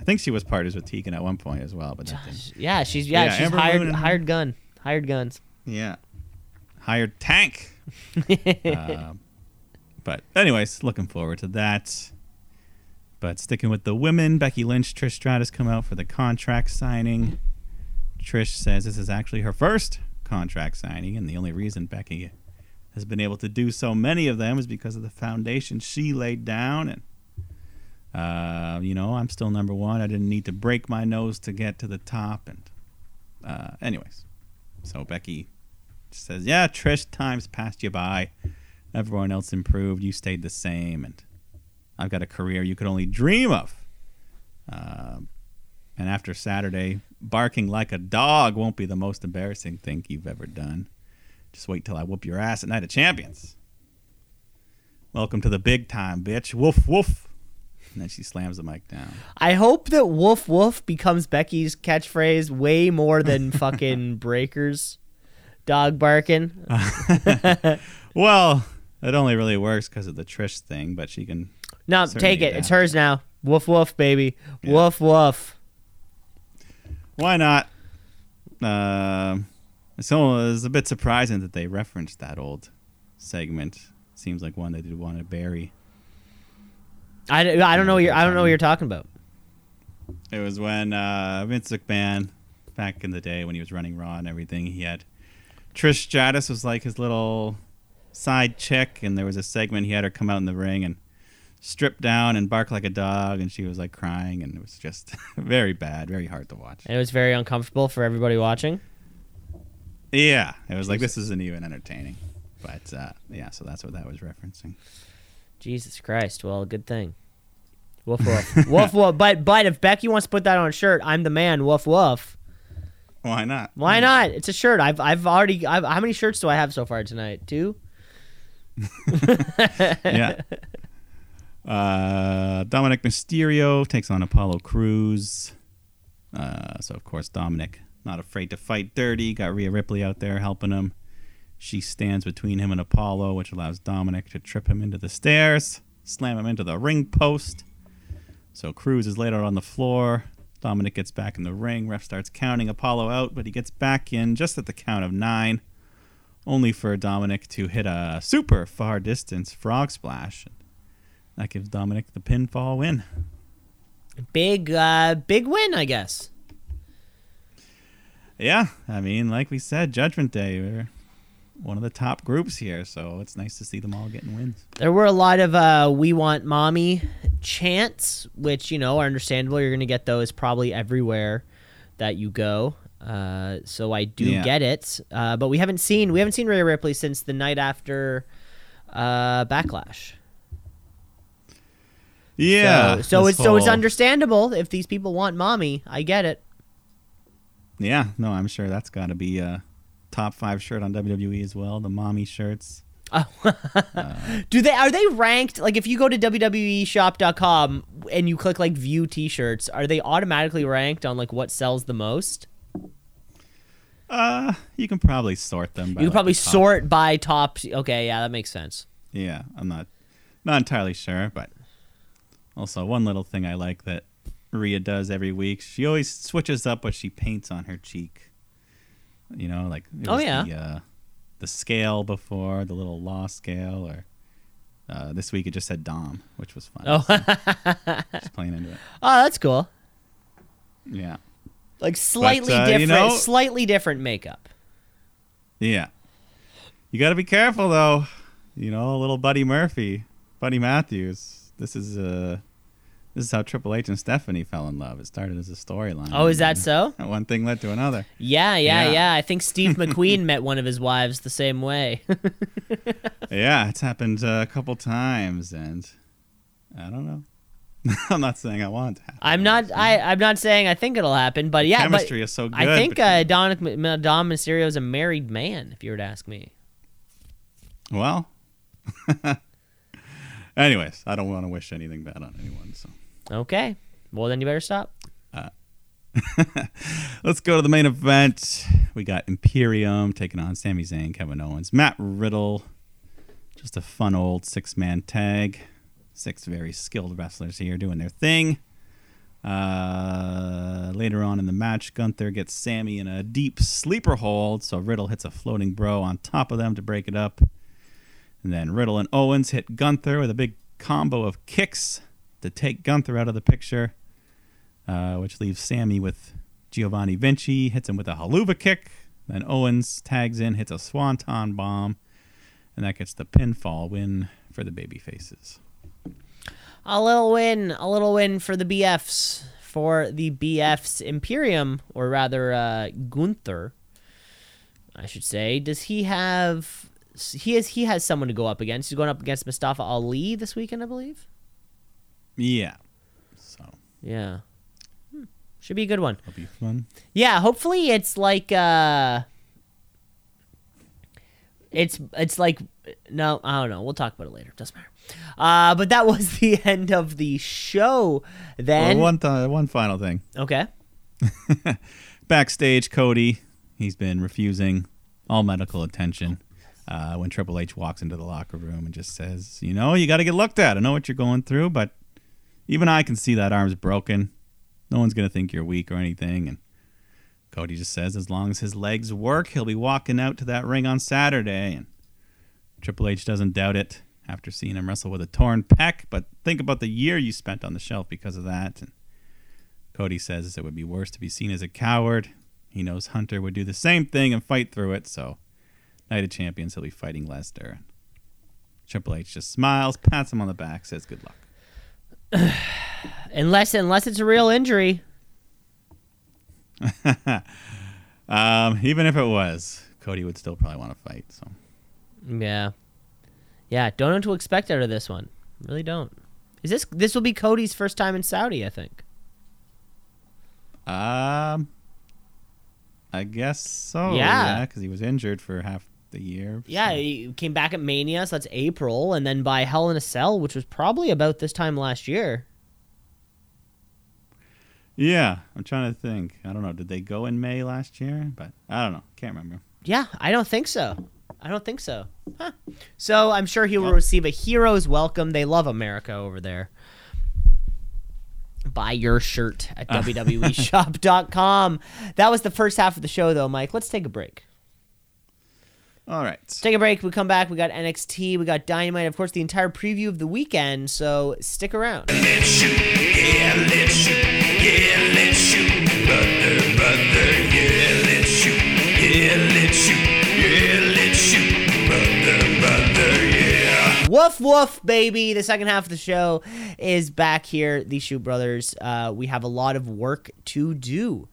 I think she was partners with Tegan at one point as well, but. Yeah, she's yeah, Yeah, she's Ember hired Moon hired gun, hired guns. Yeah. Hired tank. um, *laughs* but anyways, looking forward to that. But sticking with the women, Becky Lynch, Trish Stratus come out for the contract signing. Trish says this is actually her first contract signing, and the only reason Becky has been able to do so many of them is because of the foundation she laid down. And uh, you know, I'm still number one. I didn't need to break my nose to get to the top. And uh, anyways, so Becky says, "Yeah, Trish, times passed you by. Everyone else improved. You stayed the same, and I've got a career you could only dream of." Um, and after Saturday, barking like a dog won't be the most embarrassing thing you've ever done. Just wait till I whoop your ass at Night of Champions. Welcome to the big time, bitch. Woof woof. And then she slams the mic down. I hope that woof woof becomes Becky's catchphrase way more than *laughs* fucking Breakker's dog barking. *laughs* Well, it only really works because of the Trish thing, but she can No, take it. It's hers now. Woof woof, baby. Yeah. Woof woof. Why not? Um, so it's a bit surprising that they referenced that old segment. Seems like one they did want to bury. I, I don't know what you're I don't know what you're talking about. It was when uh, Vince McMahon back in the day when he was running Raw and everything. He had Trish Stratus was like his little side chick, and there was a segment he had her come out in the ring and strip down and bark like a dog, and she was like crying, and it was just *laughs* very bad, very hard to watch. And it was very uncomfortable for everybody watching. Yeah, it was like this isn't even entertaining. But uh, yeah, so that's what that was referencing. Jesus Christ. Well, good thing. Woof woof. *laughs* woof woof. But but if Becky wants to put that on a shirt, I'm the man. Woof woof. Why not? Why not? It's a shirt. I've I've already. I've, how many shirts do I have so far tonight? Two. *laughs* yeah. Uh, Dominik Mysterio takes on Apollo Crews. Uh, so of course Dominik not afraid to fight dirty. Got Rhea Ripley out there helping him. She stands between him and Apollo, which allows Dominik to trip him into the stairs, slam him into the ring post. So Crews is laid out on the floor. Dominik gets back in the ring. Ref starts counting Apollo out, but he gets back in just at the count of nine, only for Dominik to hit a super far distance frog splash. That gives Dominik the pinfall win. Big uh big win, I guess. Yeah, I mean, like we said, Judgment Day, we're one of the top groups here, so it's nice to see them all getting wins. There were a lot of uh, "We Want Mommy" chants, which you know are understandable. You're going to get those probably everywhere that you go. Uh, so I do Yeah. get it, uh, but we haven't seen we haven't seen Rhea Ripley since the night after uh, Backlash. Yeah. so, so it's so it's understandable if these people want mommy. I get it. Yeah, no, I'm sure that's got to be a top five shirt on WWE as well. The mommy shirts. *laughs* Do they are they ranked like if you go to www.shop.com and you click like view t-shirts, are they automatically ranked on like what sells the most? Uh, you can probably sort them. By You can like, probably top- sort by top. Okay, yeah, that makes sense. Yeah, I'm not not entirely sure, but also one little thing I like that Rhea does every week. She always switches up what she paints on her cheek. You know, like it Oh, yeah. the, uh, the scale before the little law scale, or uh, this week it just said Dom, which was fun. Oh, So, *laughs* just playing into it. oh, that's cool. Yeah, Like slightly uh, you different, know- slightly different makeup. yeah. You got to be careful though. You know, little Buddy Murphy, Buddy Matthews. This is uh this is how Triple H and Stephanie fell in love. It started as a storyline. Oh, is that so? *laughs* One thing led to another. Yeah, yeah, yeah. Yeah. I think Steve *laughs* McQueen met one of his wives the same way. *laughs* Yeah, it's happened uh, a couple times, and I don't know. I'm not saying I want it to happen. I'm not. I. I'm not saying I think it'll happen, but yeah. chemistry but is so good. I think uh, Dom Dom Mysterio is a married man. If you were to ask me. well. Anyways, I don't want to wish anything bad on anyone. So Okay. Well, then you better stop. *laughs* let's go to the main event. We got Imperium taking on Sami Zayn, Kevin Owens, Matt Riddle. Just a fun old six man tag. Six very skilled wrestlers here doing their thing. Uh, later on in the match, Gunther gets Sami in a deep sleeper hold, so Riddle hits a floating bro on top of them to break it up. And then Riddle and Owens hit Gunther with a big combo of kicks to take Gunther out of the picture, uh, which leaves Sami with Giovanni Vinci, hits him with a Helluva kick. Then Owens tags in, hits a swanton bomb, and that gets the pinfall win for the baby faces. A little win. A little win for the BFs. For the BFs Imperium, or rather uh, Gunther, I should say. Does he have? He has. He has someone to go up against. He's going up against Mustafa Ali this weekend, I believe. Yeah. So Yeah. Hmm. Should be a good one. it'll be fun. Yeah, hopefully it's like uh it's it's like no, I don't know. We'll talk about it later. Doesn't matter. Uh but that *laughs* was the end of the show then. Well, one, th- one final thing. okay. *laughs* Backstage, Cody, he's been refusing all medical attention uh, when Triple H walks into the locker room and just says, You know, you got to get looked at. I know what you're going through, but even I can see that arm's broken. No one's to think you're weak or anything. And Cody just says, As long as his legs work, he'll be walking out to that ring on Saturday. And Triple H doesn't doubt it after seeing him wrestle with a torn pec, but think about the year you spent on the shelf because of that. And Cody says it would be worse to be seen as a coward. he knows Hunter would do the same thing and fight through it. So, Night of Champions, he'll be fighting Lesnar. Triple H just smiles, pats him on the back, says good luck. *sighs* Unless unless it's a real injury. *laughs* Um, even if it was, Cody would still probably want to fight. So, Yeah. Yeah, don't know what to expect out of this one. Really don't. Is this this will be Cody's first time in Saudi, I think. um, I guess so. Yeah. because he was injured for half the year. Yeah, so- he came back at Mania, so that's April, and then by Hell in a Cell, which was probably about this time last year. yeah. I'm trying to think. I don't know. Did they go in May last year? But I don't know. Can't remember. Yeah, I don't think so. I don't think so. Huh. So I'm sure he will receive a hero's welcome. They love America over there. Buy your shirt at *laughs* WWEshop.com. That was the first half of the show, though, Mike. Let's take a break. All right. Take a break. We come back. We got NXT. We got Dynamite. Of course, the entire preview of the weekend. So stick around. Let's shoot, yeah, let's shoot, yeah, let's shoot, brother, brother, yeah, let's shoot, yeah, let's shoot, yeah, let's shoot, brother, brother, yeah. Woof woof, baby. The second half of the show is back here. The Shoot Brothers. Uh, we have a lot of work to do.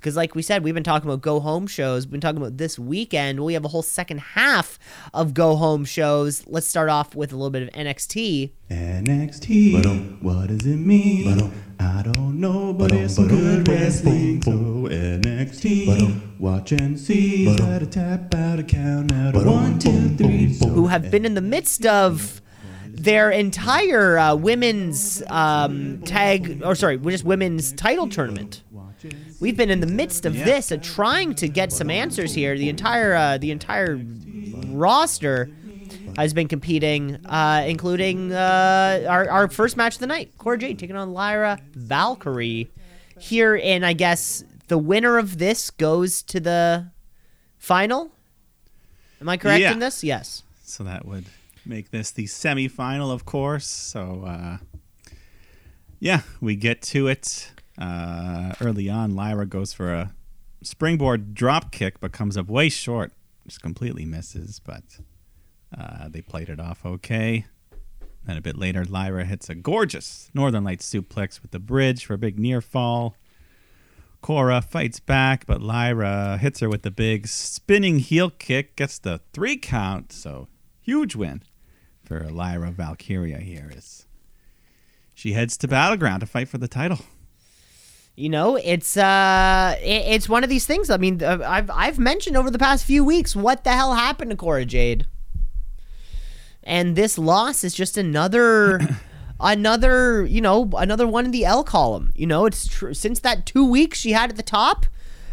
Because, like we said, we've been talking about go home shows. We've been talking about this weekend. We have a whole second half of go home shows. Let's start off with a little bit of NXT. NXT. What does it mean? I don't know, but it's some good wrestling. So NXT. Watch and see. Let a tap out, a count out. A one, two, three. who have been in the midst of their entire uh, women's um, tag, or sorry, just women's title tournament. We've been in the midst of this, uh, trying to get some answers here. The entire uh, the entire roster has been competing, uh, including uh, our, our first match of the night, Cora Jade taking on Lyra Valkyria. Here, and I guess the winner of this goes to the final. Am I correct Yeah. in this? Yes. So that would make this the semifinal, of course. So, uh, yeah, we get to it. Uh, early on, Lyra goes for a springboard drop kick, but comes up way short. Just completely misses, but uh, they played it off okay. Then a bit later, Lyra hits a gorgeous Northern Lights suplex with the bridge for a big near fall. Cora fights back, but Lyra hits her with the big spinning heel kick, gets the three count. So huge win for Lyra Valkyria here. Is she heads to Battleground to fight for the title? You know, it's uh, it's one of these things. I mean, uh, I've I've mentioned over the past few weeks what the hell happened to Cora Jade, and this loss is just another, *clears throat* another you know another one in the L column. You know, it's tr- since that two weeks she had at the top,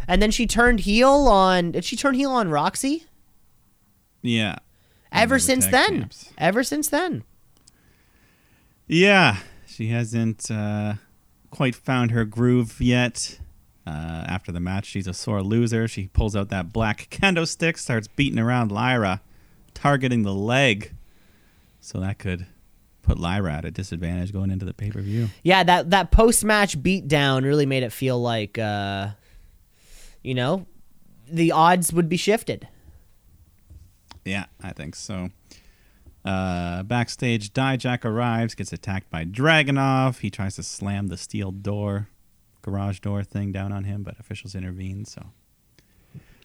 and then she turned heel on. Did she turn heel on Roxy? Yeah. Ever since then, champs. ever since then. Yeah, she hasn't uh, quite found her groove yet. Uh, after the match, she's a sore loser. She pulls out that black kendo stick, starts beating around Lyra, targeting the leg. So that could put Lyra at a disadvantage going into the pay per view. Yeah, that that post match beatdown really made it feel like, uh, you know, the odds would be shifted. Yeah, I think so. Uh, backstage, Dijak arrives, gets attacked by Dragunov. He tries to slam the steel door, garage door thing down on him, but officials intervene. So,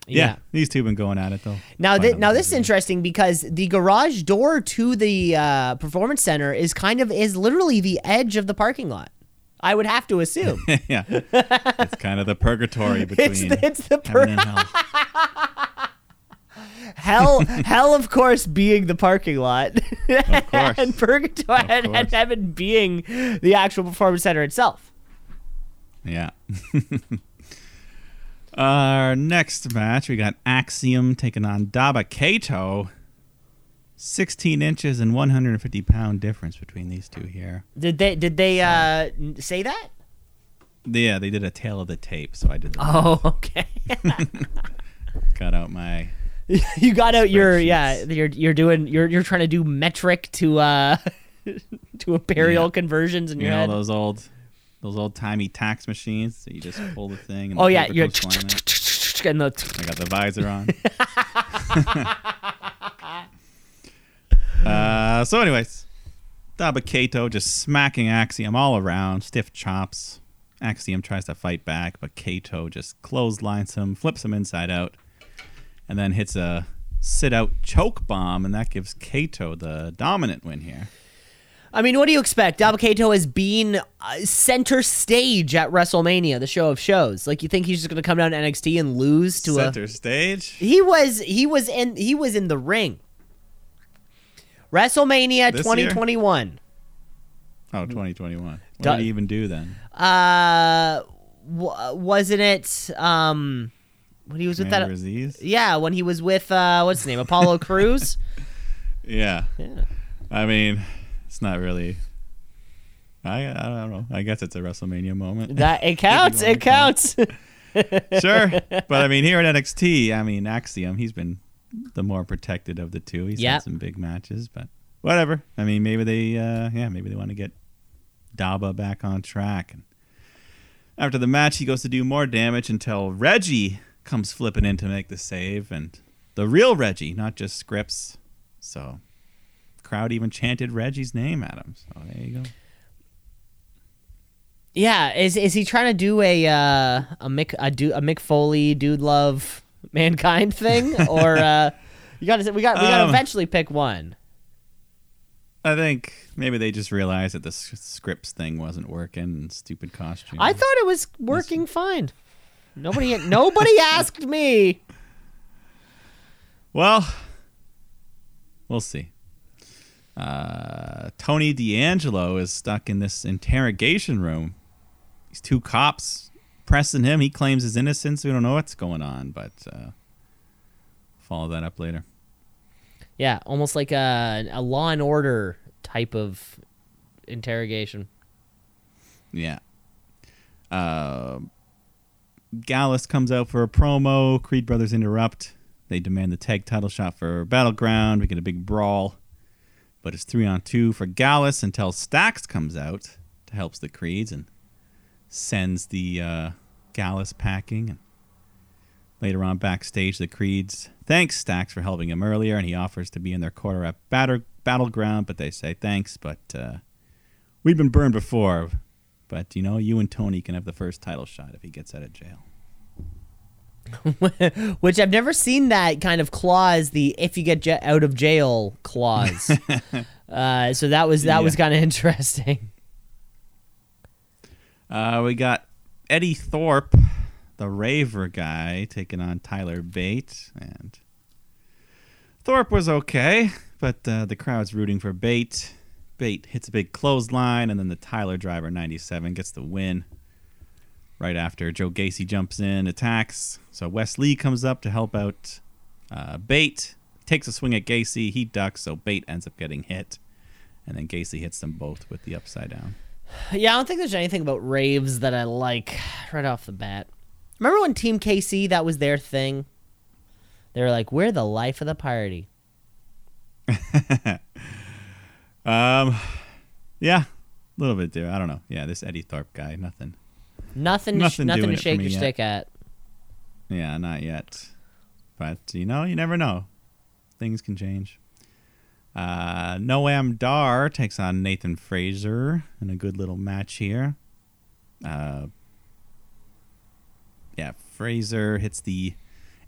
yeah, these two have been going at it though. Now, th- now this is interesting because the garage door to the uh, performance center is kind of is literally the edge of the parking lot. I would have to assume *laughs* yeah, it's kind of the purgatory *laughs* between it's the, it's the and *laughs* hell. *laughs* hell of course being the parking lot, *laughs* and purgatory and, and heaven being the actual performance center itself. Yeah. *laughs* Our next match, we got Axiom taking on Dabba-Kato. 16 inches and 150 pound difference between these two here. Did they did they uh, say that? Yeah, they did a tale of the tape, so I did the Oh, okay. cut out my. *laughs* you got out your yeah. You're you're doing you're you're trying to do metric to uh *laughs* to imperial Yeah. conversions in You your know head. those old, those old timey tax machines that you just pull the thing. And oh the yeah, you're goes flying out. *laughs* and the I got the visor on. uh, so, anyways, Dabba-Kato just smacking Axiom all around, stiff chops. Axiom tries to fight back, but Kato just clotheslines him, flips him inside out, and then hits a sit out choke bomb, and that gives Kato the dominant win here. I mean, what do you expect? Dabba-Kato has been uh, center stage at WrestleMania, the show of shows. Like, you think he's just going to come down to NXT and lose to Center a? Center stage. He was he was in he was in the ring. WrestleMania This year? 2021. Oh, 2021. What did he even do then? Uh, w- wasn't it um when he was with that? Aziz? Yeah, when he was with uh, what's his name, Apollo Crews. *laughs* Yeah. Yeah. I mean, it's not really. I I don't know. I guess it's a WrestleMania moment. That it *laughs* counts. It counts. *laughs* sure, but I mean, here at NXT, I mean, Axiom, he's been the more protected of the two. He's Yep. had some big matches, but whatever. I mean, maybe they, uh, yeah, maybe they want to get Dabba back on track. And after the match, he goes to do more damage until Reggie comes flipping in to make the save, and the real Reggie, not just Scrypts. So, crowd even chanted Reggie's name at him. So there you go. yeah. Is is he trying to do a uh, a Mick a, do, a Mick Foley dude love *laughs* mankind thing or uh, you got to we got we got to Um, eventually pick one. I think maybe they just realized that the Scrypts thing wasn't working. And stupid costume. I thought it was working fine. Nobody nobody *laughs* asked me. Well, we'll see. Uh, Tony D'Angelo is stuck in this interrogation room. These two cops pressing him. He claims his innocence. We don't know what's going on, but uh, follow that up later. Yeah, almost like a a Law and Order type of interrogation. Yeah. Uh, Gallus comes out for a promo. Creed brothers interrupt. They demand the tag title shot for Battleground. We get a big brawl. But it's three on two for Gallus until Stacks comes out to help the Creeds and sends the uh, Gallus packing. And later on backstage, the Creeds thanks Stacks for helping him earlier, and he offers to be in their corner at batter- Battleground. But they say thanks, but uh, we've been burned before. But you know, you and Tony can have the first title shot if he gets out of jail. *laughs* Which I've never seen that kind of clause, the if you get j- out of jail clause. *laughs* uh, so that was that was kind of interesting. Uh, we got Eddy Thorpe, the Raver guy, taking on Tyler Bate, and Thorpe was okay, but uh, the crowd's rooting for Bate. Bate hits a big clothesline, and then the Tyler Driver 97 gets the win. Right after Joe Gacy jumps in, attacks. So Wes Lee comes up to help out uh, Bate. Takes a swing at Gacy. He ducks, so Bate ends up getting hit. And then Gacy hits them both with the upside down. Yeah, I don't think there's anything about raves that I like right off the bat. Remember when Team KC that was their thing? They were like, "We're the life of the party." *laughs* Um, yeah, a little bit there. I don't know. Yeah, this Eddy Thorpe guy, nothing. Nothing, Nothing nothing, to shake your yet. stick at. Yeah, not yet. But you know, you never know. Things can change. Uh, Noam Dar takes on Nathan Frazer in a good little match here. Uh, yeah, Frazer hits the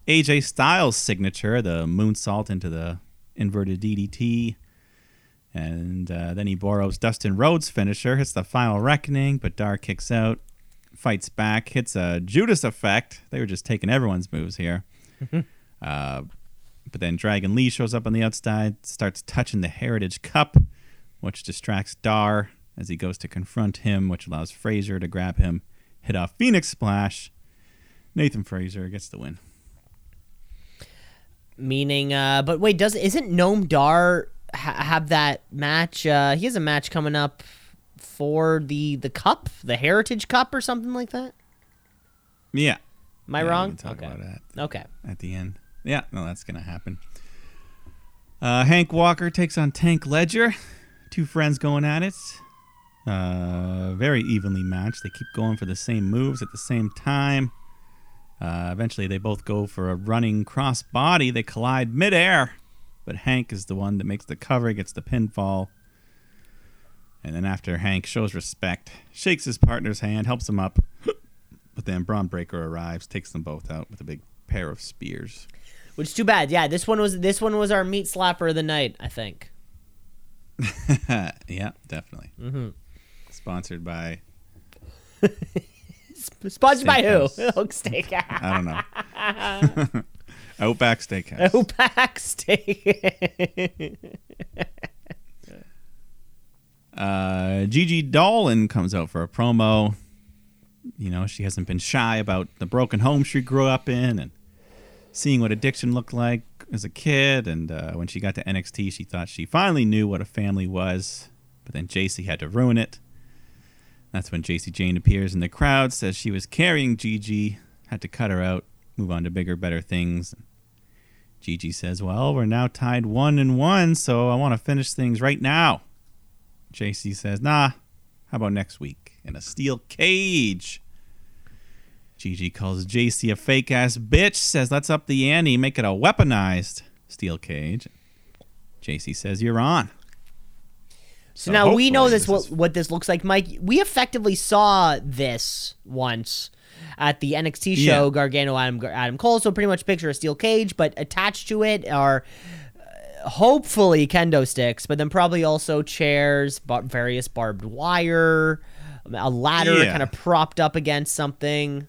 AJ Styles signature, the moonsault into the inverted DDT. And uh, then he borrows Dustin Rhodes' finisher, hits the final reckoning, but Dar kicks out, fights back, hits a Judas effect. They were just taking everyone's moves here. uh, but then Dragon Lee shows up on the outside, starts touching the Heritage Cup, which distracts Dar as he goes to confront him, which allows Frazer to grab him, hit a Phoenix Splash. Nathan Frazer gets the win. Meaning, uh, but wait, does isn't Noam Dar ha- have that match? Uh, he has a match coming up for the the cup, the Heritage Cup, or something like that. Yeah. Am I Yeah, wrong? talk okay. about that. Okay. at the end. Yeah, no, that's gonna happen. Uh, Hank Walker takes on Tank Ledger. Two friends going at it. Uh, very evenly matched. They keep going for the same moves at the same time. Uh, eventually, they both go for a running cross body. They collide midair, but Hank is the one that makes the cover, gets the pinfall. And then after Hank shows respect, shakes his partner's hand, helps him up, *gasps* but then Bron Breakker arrives, takes them both out with a big pair of spears. Which is too bad. Yeah, this one was this one was our meat slapper of the night. I think. *laughs* yeah, definitely. Mm-hmm. Sponsored by *laughs* Sponsored by who? *laughs* Steakhouse. Oak Steak. I don't know. Outback Steakhouse. Outback Steak. Uh, Gigi Dolan comes out for a promo. You know, she hasn't been shy about the broken home she grew up in and seeing what addiction looked like as a kid. And uh, when she got to NXT, she thought she finally knew what a family was. But then Jacy had to ruin it. That's when Jacy Jayne appears in the crowd, says she was carrying Gigi, had to cut her out, move on to bigger, better things. Gigi says, Well, we're now tied one and one, so I want to finish things right now. Jacy says, Nah, how about next week in a steel cage? Gigi calls Jacy a fake ass bitch, says, Let's up the ante, make it a weaponized steel cage. Jacy says, You're on. So now we know this, this what, is- what this looks like, Mike. We effectively saw this once at the NXT show, Yeah. Gargano Adam Adam Cole. So pretty much picture a steel cage, but attached to it are uh, hopefully kendo sticks, but then probably also chairs, bar- various barbed wire, a ladder Yeah. kind of propped up against something.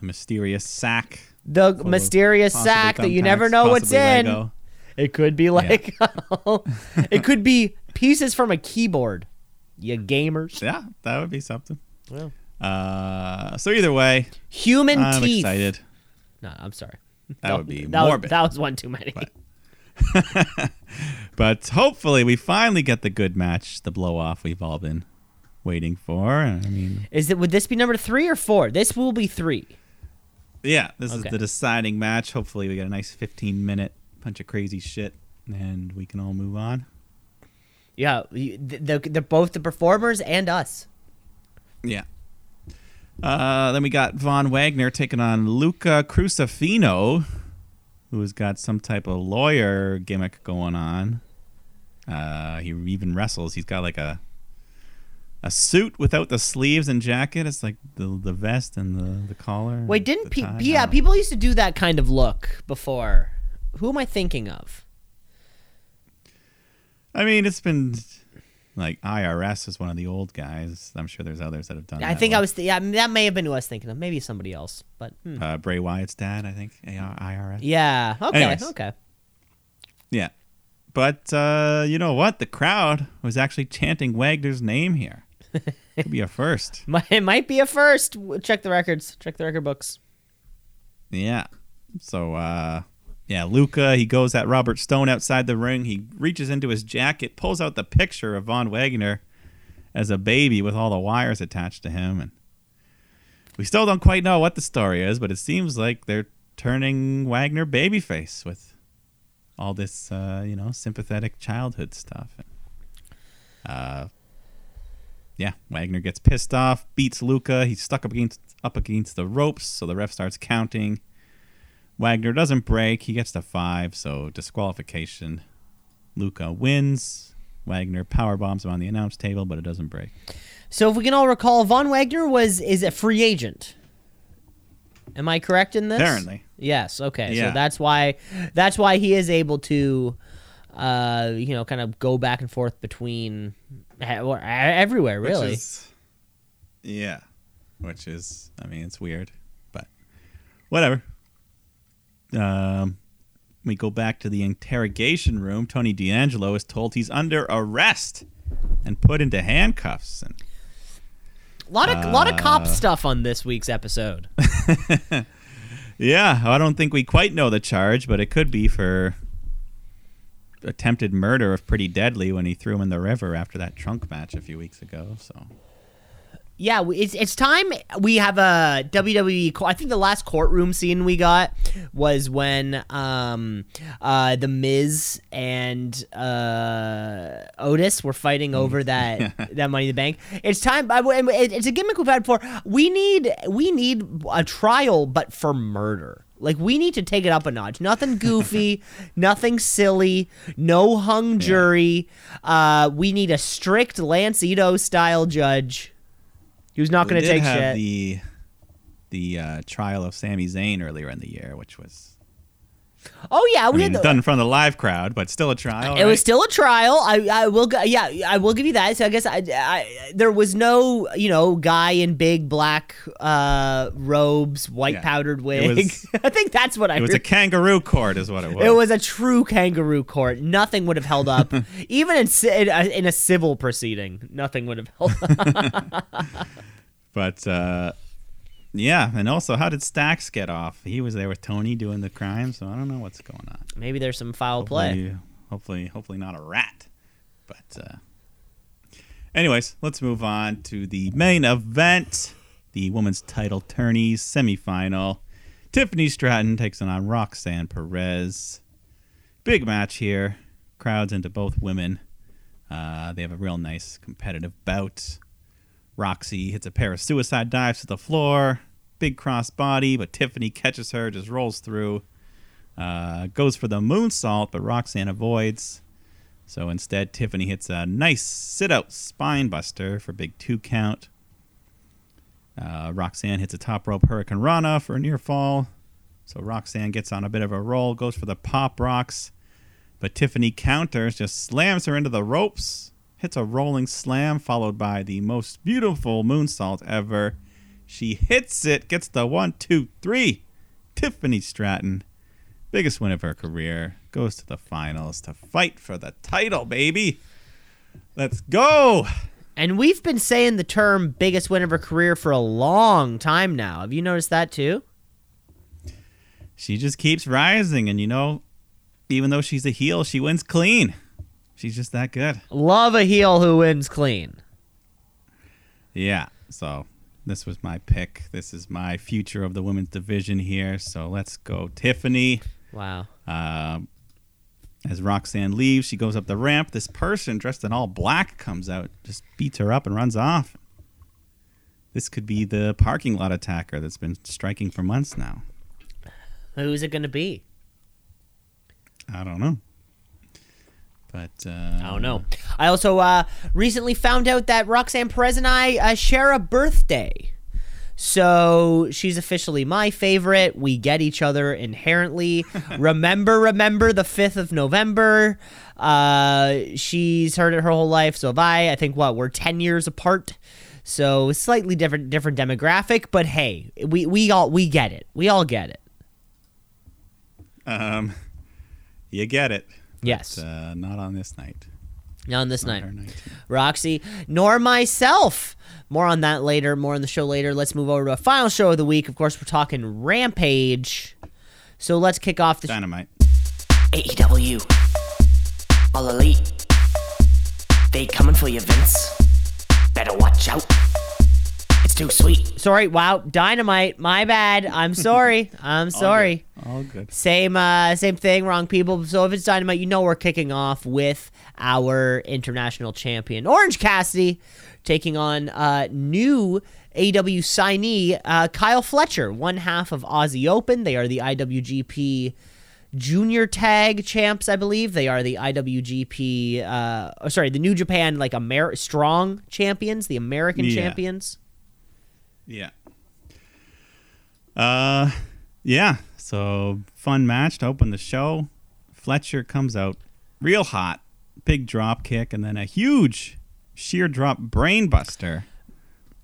A mysterious sack. The mysterious sack that you never know what's in. Lego. It could be like *laughs* it could be pieces from a keyboard. You gamers. Yeah, that would be something. Yeah. Uh, so either way, Human I'm teeth. excited. No, I'm sorry. That would be that was- morbid. that was one too many. But- *laughs* But hopefully, we finally get the good match, the blow off we've all been waiting for. I mean, Is it? Would this be number three or four? This will be three. yeah, this Okay. is the deciding match. Hopefully, we get a nice 15 minute bunch of crazy shit, and we can all move on. Yeah, you- th- they're, they're both the performers and us. Yeah. Uh, then we got Von Wagner taking on Luca Crucifino, who's got some type of lawyer gimmick going on. Uh, he even wrestles. He's got like a a suit without the sleeves and jacket. It's like the the vest and the the collar. Wait, didn't pe- tie. Yeah people used to do that kind of look before? Who am I thinking of? I mean, it's been like IRS is one of the old guys. I'm sure there's others that have done. I think I was. Th- yeah, that may have been who I was thinking of. Maybe somebody else, but hmm. uh, Bray Wyatt's dad. I think IRS. yeah. Okay. Anyways. Okay. Yeah. But uh, you know what? The crowd was actually chanting Wagner's name here. Could be a first. *laughs* It might be a first. Check the records. Check the record books. Yeah. So uh yeah, Luca, he goes at Robert Stone outside the ring. He reaches into his jacket, pulls out the picture of Von Wagner as a baby with all the wires attached to him and we still don't quite know what the story is, but it seems like they're turning Wagner babyface with all this uh, you know, sympathetic childhood stuff. Uh yeah, Wagner gets pissed off, beats Luca. He's stuck up against up against the ropes, so the ref starts counting. Wagner doesn't break. He gets to five, so disqualification. Luca wins. Wagner power bombs him on the announce table, but it doesn't break. So if we can all recall, Von Wagner was is a free agent. Am I correct in this? Apparently. Yes. Okay. Yeah. So that's why that's why he is able to, uh, you know, kind of go back and forth between everywhere. Which Really. is- yeah. Which is, I mean, it's weird, but whatever. Um, we go back to the interrogation room. Tony D'Angelo is told he's under arrest and put into handcuffs. And a lot of lot of cop uh, stuff on this week's episode. *laughs* Yeah, I don't think we quite know the charge, but it could be for attempted murder of Pretty Deadly when he threw him in the river after that trunk match a few weeks ago. So yeah, it's it's time we have a WWE. I think the last courtroom scene we got was when um uh the Miz and uh Otis were fighting over that *laughs* that Money in the Bank. It's time. I- I- it- It's a gimmick we've had before. We need we need a trial, but for murder. Like we need to take it up a notch. Nothing *laughs* goofy, nothing silly, no hung jury. Uh, we need a strict Lance Ito style judge who's not We going to take have shit. the the uh, trial of Sami Zayn earlier in the year, which was oh yeah, I we mean, had the, done in front of the live crowd, but still a trial. It was still a trial. I, I will, yeah, I will give you that. So I guess I, I, there was no, you know, guy in big black uh, robes, white Yeah. powdered wig. was- *laughs* I think that's what I. It was a kangaroo court, is what it was. It was a true kangaroo court. Nothing would have held up, *laughs* even in, in, a, in a civil proceeding. Nothing would have held up. *laughs* But uh, yeah, and also, how did Stacks get off? He was there with Tony doing the crime, so I don't know what's going on. Maybe there's some foul play. Hopefully, hopefully, hopefully not a rat. But uh, anyways, let's move on to the main event, the women's title tourneys semifinal. Tiffany Stratton takes on Roxanne Perez. Big match here. Crowds into both women. Uh, they have a real nice competitive bout. Roxy hits a pair of suicide dives to the floor. Big cross body, but Tiffany catches her, just rolls through. Uh, goes for the moonsault, but Roxanne avoids. So instead, Tiffany hits a nice sit out spine buster for big two count. Uh, Roxanne hits a top rope Hurricanrana for a near fall. So Roxanne gets on a bit of a roll, goes for the pop rocks. But Tiffany counters, just slams her into the ropes, hits a rolling slam, followed by the most beautiful moonsault ever. She hits it, gets the one, two, three. Tiffany Stratton, biggest win of her career, goes to the finals to fight for the title, baby. Let's go. And we've been saying the term biggest win of her career for a long time now. Have you noticed that too? She just keeps rising, and you know, even though she's a heel, she wins clean. She's just that good. Love a heel who wins clean. Yeah. So this was my pick. This is my future of the women's division here. So let's go, Tiffany. Wow. Um, as Roxanne leaves, she goes up the ramp. This person dressed in all black comes out, just beats her up and runs off. This could be the parking lot attacker that's been striking for months now. Who's it going to be? I don't know. But uh, I don't know. I also uh, recently found out that Roxanne Perez and I uh, share a birthday. So she's officially my favorite. We get each other inherently. *laughs* remember, remember the 5th of November. Uh, she's heard it her whole life. So have I. I think, what, we're 10 years apart. So slightly different different demographic, but hey, we, we all we get it. We all get it. Um, you get it. Yes. But, uh, not on this night. Not on this Not night. our night. Roxy, nor myself. More on that later, more on the show later. Let's move over to a final show of the week. Of course, we're talking Rampage. So let's kick off the. Dynamite. AEW. All elite. They coming for you, Vince. Better watch out. Too sweet. Sorry, wow, Dynamite. My bad. I'm sorry. *laughs* I'm sorry. All good. Same, uh, same thing. Wrong people. So if it's Dynamite, you know we're kicking off with our international champion Orange Cassidy taking on uh, new AW signee uh, Kyle Fletcher, one half of Aussie Open. They are the IWGP Junior Tag Champs, I believe. They are the IWGP. Uh, oh, sorry, the New Japan like Amer- Strong Champions, the American Yeah. champions. Yeah. Uh, yeah. So fun match to open the show. Fletcher comes out real hot, big drop kick, and then a huge sheer drop brainbuster.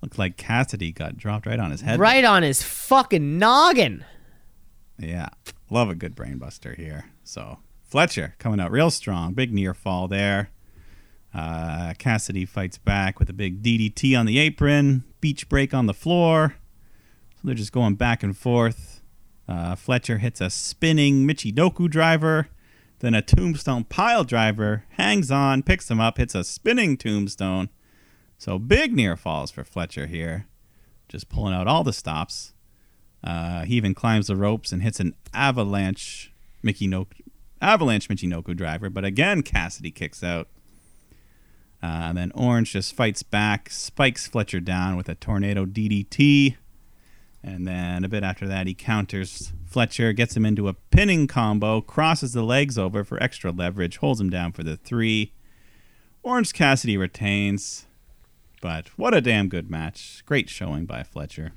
Looked like Cassidy got dropped right on his head. Right on his fucking noggin. Yeah. Love a good brainbuster here. So Fletcher coming out real strong. Big near fall there. Uh, Cassidy fights back with a big DDT on the apron. Beach break on the floor. So they're just going back and forth. Uh, Fletcher hits a spinning Michinoku driver. Then a tombstone pile driver. Hangs on, picks him up, hits a spinning tombstone. So big near falls for Fletcher here, just pulling out all the stops. Uh, he even climbs the ropes and hits an avalanche no- avalanche Michinoku driver, but again Cassidy kicks out. Uh, and then Orange just fights back, spikes Fletcher down with a tornado DDT. And then a bit after that, he counters Fletcher, gets him into a pinning combo, crosses the legs over for extra leverage, holds him down for the three. Orange Cassidy retains. But what a damn good match. Great showing by Fletcher.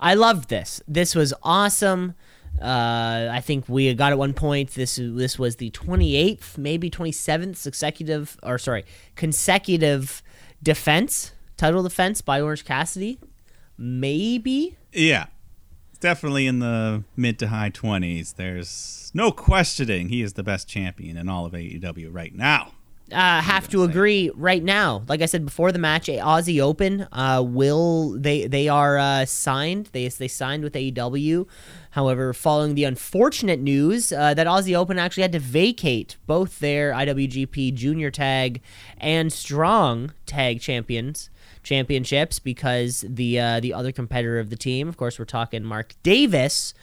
I loved this. This was awesome. Uh, I think we got at one point. This this was the 28th, maybe 27th consecutive, or sorry, consecutive defense, title defense by Orange Cassidy. Maybe. Yeah. Definitely in the mid to high 20s. There's no questioning he is the best champion in all of AEW right now. uh, have to agree right now. Like I said before the match, a Aussie Open uh, will they they are uh, signed. They they signed with AEW. However, following the unfortunate news uh, that Aussie Open actually had to vacate both their IWGP Junior Tag and Strong Tag Champions championships because the uh, the other competitor of the team, of course, we're talking Mark Davis,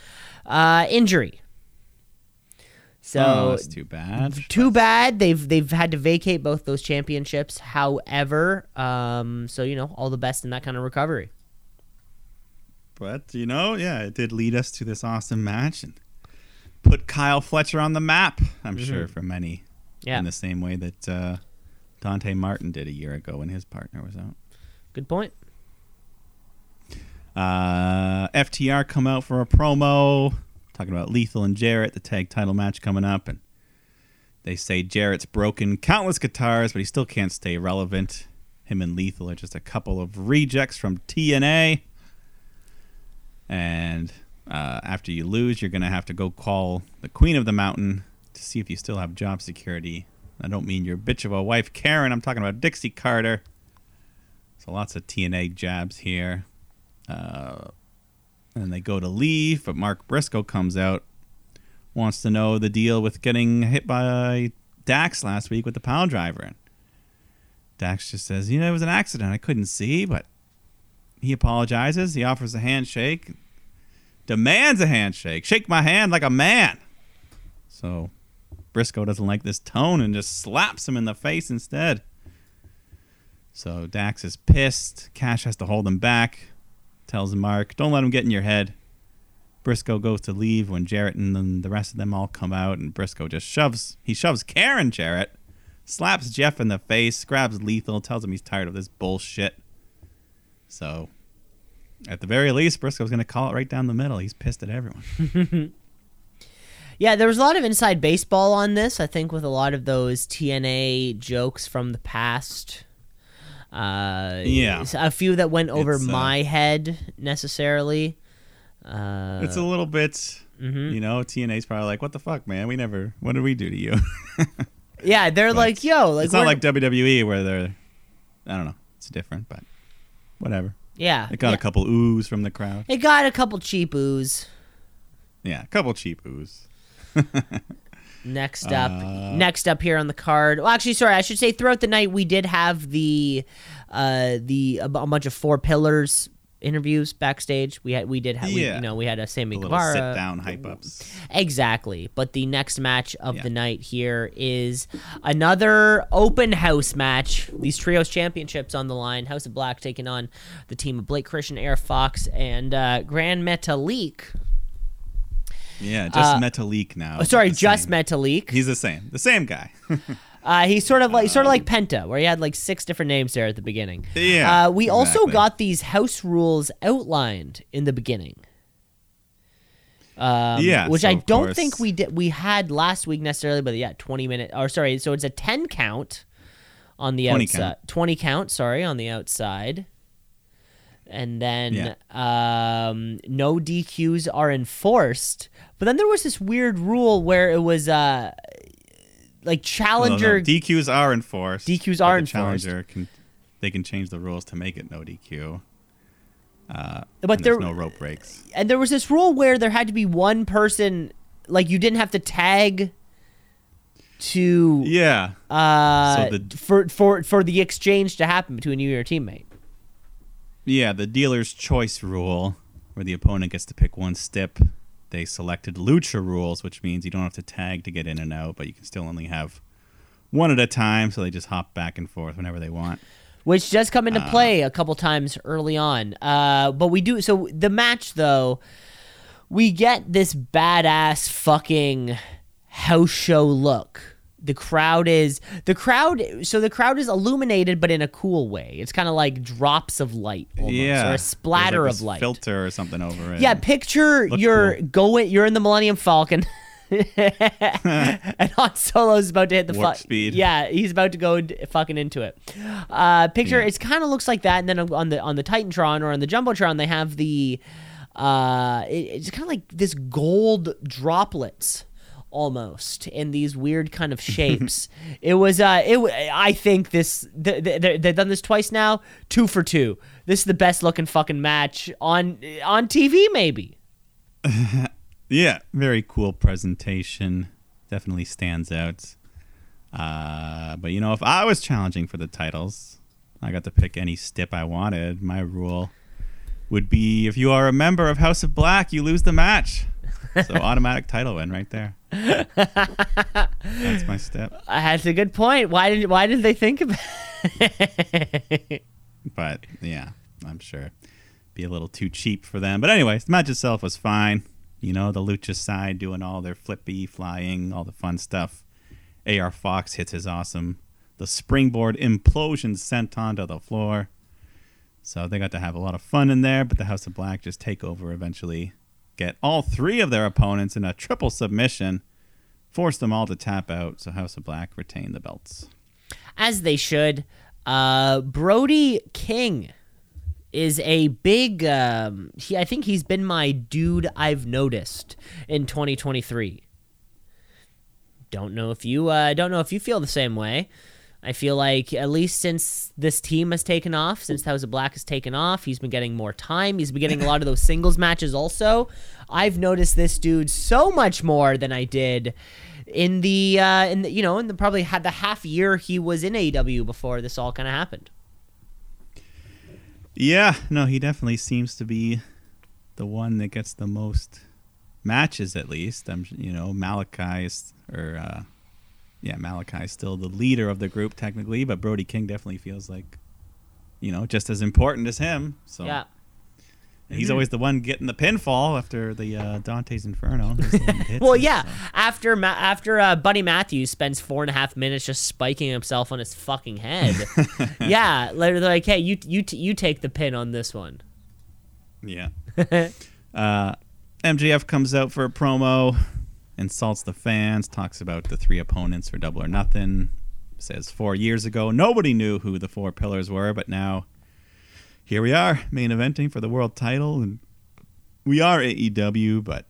uh, injury. So oh, that's too bad. too bad they've they've had to vacate both those championships. However, um, so you know, all the best in that kind of recovery. But, you know, yeah, it did lead us to this awesome match and put Kyle Fletcher on the map, I'm sure, for many. Mm-hmm. Yeah. In the same way that uh, Dante Martin did a year ago when his partner was out. Good point. Uh, FTR come out for a promo talking about Lethal and Jarrett, the tag title match coming up, and they say Jarrett's broken countless guitars, but he still can't stay relevant. Him and Lethal are just a couple of rejects from TNA. And uh, after you lose, you're gonna have to go call the Queen of the Mountain to see if you still have job security. I don't mean your bitch of a wife, Karen. I'm talking about Dixie Carter. So lots of TNA jabs here. Uh, and they go to leave, but Mark Briscoe comes out, wants to know the deal with getting hit by Dax last week with the pound driver. Dax just says, you know, it was an accident. I couldn't see, but he apologizes. He offers a handshake, demands a handshake. Shake my hand like a man. So Briscoe doesn't like this tone and just slaps him in the face instead. So Dax is pissed. Cash has to hold him back. Tells Mark, don't let him get in your head. Briscoe goes to leave when Jarrett and then the rest of them all come out, and Briscoe just shoves. He shoves Karen Jarrett, slaps Jeff in the face, grabs Lethal, tells him he's tired of this bullshit. So, at the very least, Briscoe's going to call it right down the middle. He's pissed at everyone. *laughs* Yeah, there was a lot of inside baseball on this. I think with a lot of those TNA jokes from the past. Uh, Yeah. a few that went over uh, my head necessarily. Uh, it's a little bit, you know, TNA's probably like, what the fuck, man? We never, what did we do to you? *laughs* yeah, they're like, yo, like it's not like WWE where they're, I don't know, it's different, but whatever. Yeah, It got yeah. a couple oohs from the crowd. It got a couple cheap ooze. Yeah, a couple cheap oohs. *laughs* Next up, Uh, next up here on the card. Well, actually, sorry, I should say throughout the night we did have the, uh, the a bunch of four pillars interviews backstage. We had we did have we, you know we had a Sammy A Guevara sit down hype ups. exactly. But the next match of Yeah. the night here is another open house match. These trios championships on the line. House of Black taking on the team of Blake Christian, AR Fox, and uh, Grand Metalik. Yeah, just Uh, Metalik now. Oh, sorry, just same. Metalik. He's the same. The same guy. *laughs* Uh, he's sort of like sort of like Penta, where he had like six different names there at the beginning. Yeah, Uh, we also got these house rules outlined in the beginning. Um, Yeah, which so I don't course- think we did. We had last week necessarily, but yeah, twenty minute. Or sorry, so it's a ten count on the 20 outside. count. Twenty count. Sorry, on the outside. And then Yeah. um, no DQs are enforced. But then there was this weird rule where it was uh, like Well, no, challenger DQs are enforced. DQs are the enforced. Challenger can they can change the rules to make it no DQ. Uh, But there's there- no rope breaks. and there was this rule where there had to be one person like you didn't have to tag to Yeah. uh So the- for for for the exchange to happen between you and your teammate. Yeah, the dealer's choice rule, where the opponent gets to pick one stip. They selected lucha rules, which means you don't have to tag to get in and out, but you can still only have one at a time. So they just hop back and forth whenever they want. which does come into play a couple times early on. Uh, but we do so the match though, we get this badass fucking house show look. The crowd is the crowd. So the crowd is illuminated, but in a cool way. It's kind of like drops of light, almost, yeah, or a splatter like of light. filter or something over it. Yeah, picture Looks you're cool. going. You're in the Millennium Falcon. *laughs* and Han Solo's about to hit the Warp speed. Yeah, he's about to go d- fucking into it. Uh, picture Yeah. it's kind of looks like that, and then on the on the Titantron or on the Jumbotron they have the uh, it- it's kind of like this gold droplets almost in these weird kind of shapes. *laughs* it was uh, it I think this th- th- th- they've done this twice now, two for two. This is the best looking fucking match on on TV maybe. *laughs* Yeah, very cool presentation. Definitely stands out. Uh, but you know, if I was challenging for the titles, I got to pick any stip I wanted. My rule would be if you are a member of House of Black, you lose the match. *laughs* So automatic title win right there. That's my step. That's a good point. Why did why did they think about? *laughs* But yeah, I'm sure be a little too cheap for them. But anyways, the match itself was fine. You know, the lucha side doing all their flippy, flying, all the fun stuff. AR Fox hits his awesome. The springboard implosion sent onto the floor. So they got to have a lot of fun in there, but the House of Black just take over eventually. Get all three of their opponents in a triple submission. Force them all to tap out, so House of Black retain the belts. As they should. Uh, Brody King is a big. Um, he, I think he's been my dude. I've noticed in 2023. Don't know if you. Uh, don't know if you feel the same way. I feel like at least since this team has taken off, since House of Black has taken off, he's been getting more time. He's been getting a lot of *laughs* those singles matches. Also, I've noticed this dude so much more than I did in the uh, in the, you know in the probably had the half year he was in AEW before this all kind of happened. Yeah, no, he definitely seems to be the one that gets the most matches, at least. I'm, you know, Malachi is, or uh, yeah, Malachi is still the leader of the group technically, but Brody King definitely feels like, you know, just as important as him. So Yeah. and he's always the one getting the pinfall after the uh, Dante's Inferno. He's the one that hits *laughs* Well, it, yeah. so. After Ma- after uh, Buddy Matthews spends four and a half minutes just spiking himself on his fucking head. *laughs* yeah, later they're like, hey, you you t- you take the pin on this one. Yeah. *laughs* uh, MJF comes out for a promo, insults the fans, talks about the three opponents for Double or Nothing. Says four years ago, nobody knew who the four pillars were, but now here we are, main eventing for the world title. And we are AEW, but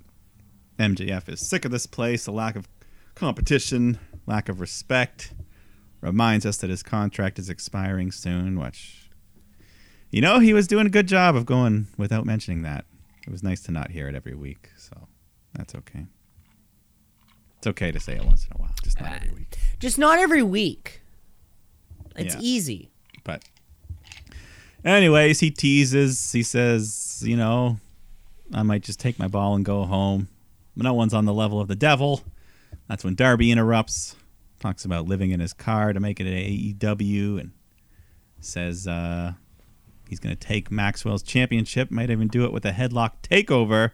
MJF is sick of this place, a lack of competition, lack of respect. Reminds us that his contract is expiring soon, which you know, he was doing a good job of going without mentioning that. It was nice to not hear it every week, so that's okay. It's okay to say it once in a while, just not every week. Just not every week. It's Yeah. easy. But, anyways, he teases. He says, you know, I might just take my ball and go home. No one's on the level of the devil. That's when Darby interrupts, talks about living in his car to make it at AEW, and says uh, he's going to take Maxwell's championship. Might even do it with a headlock takeover.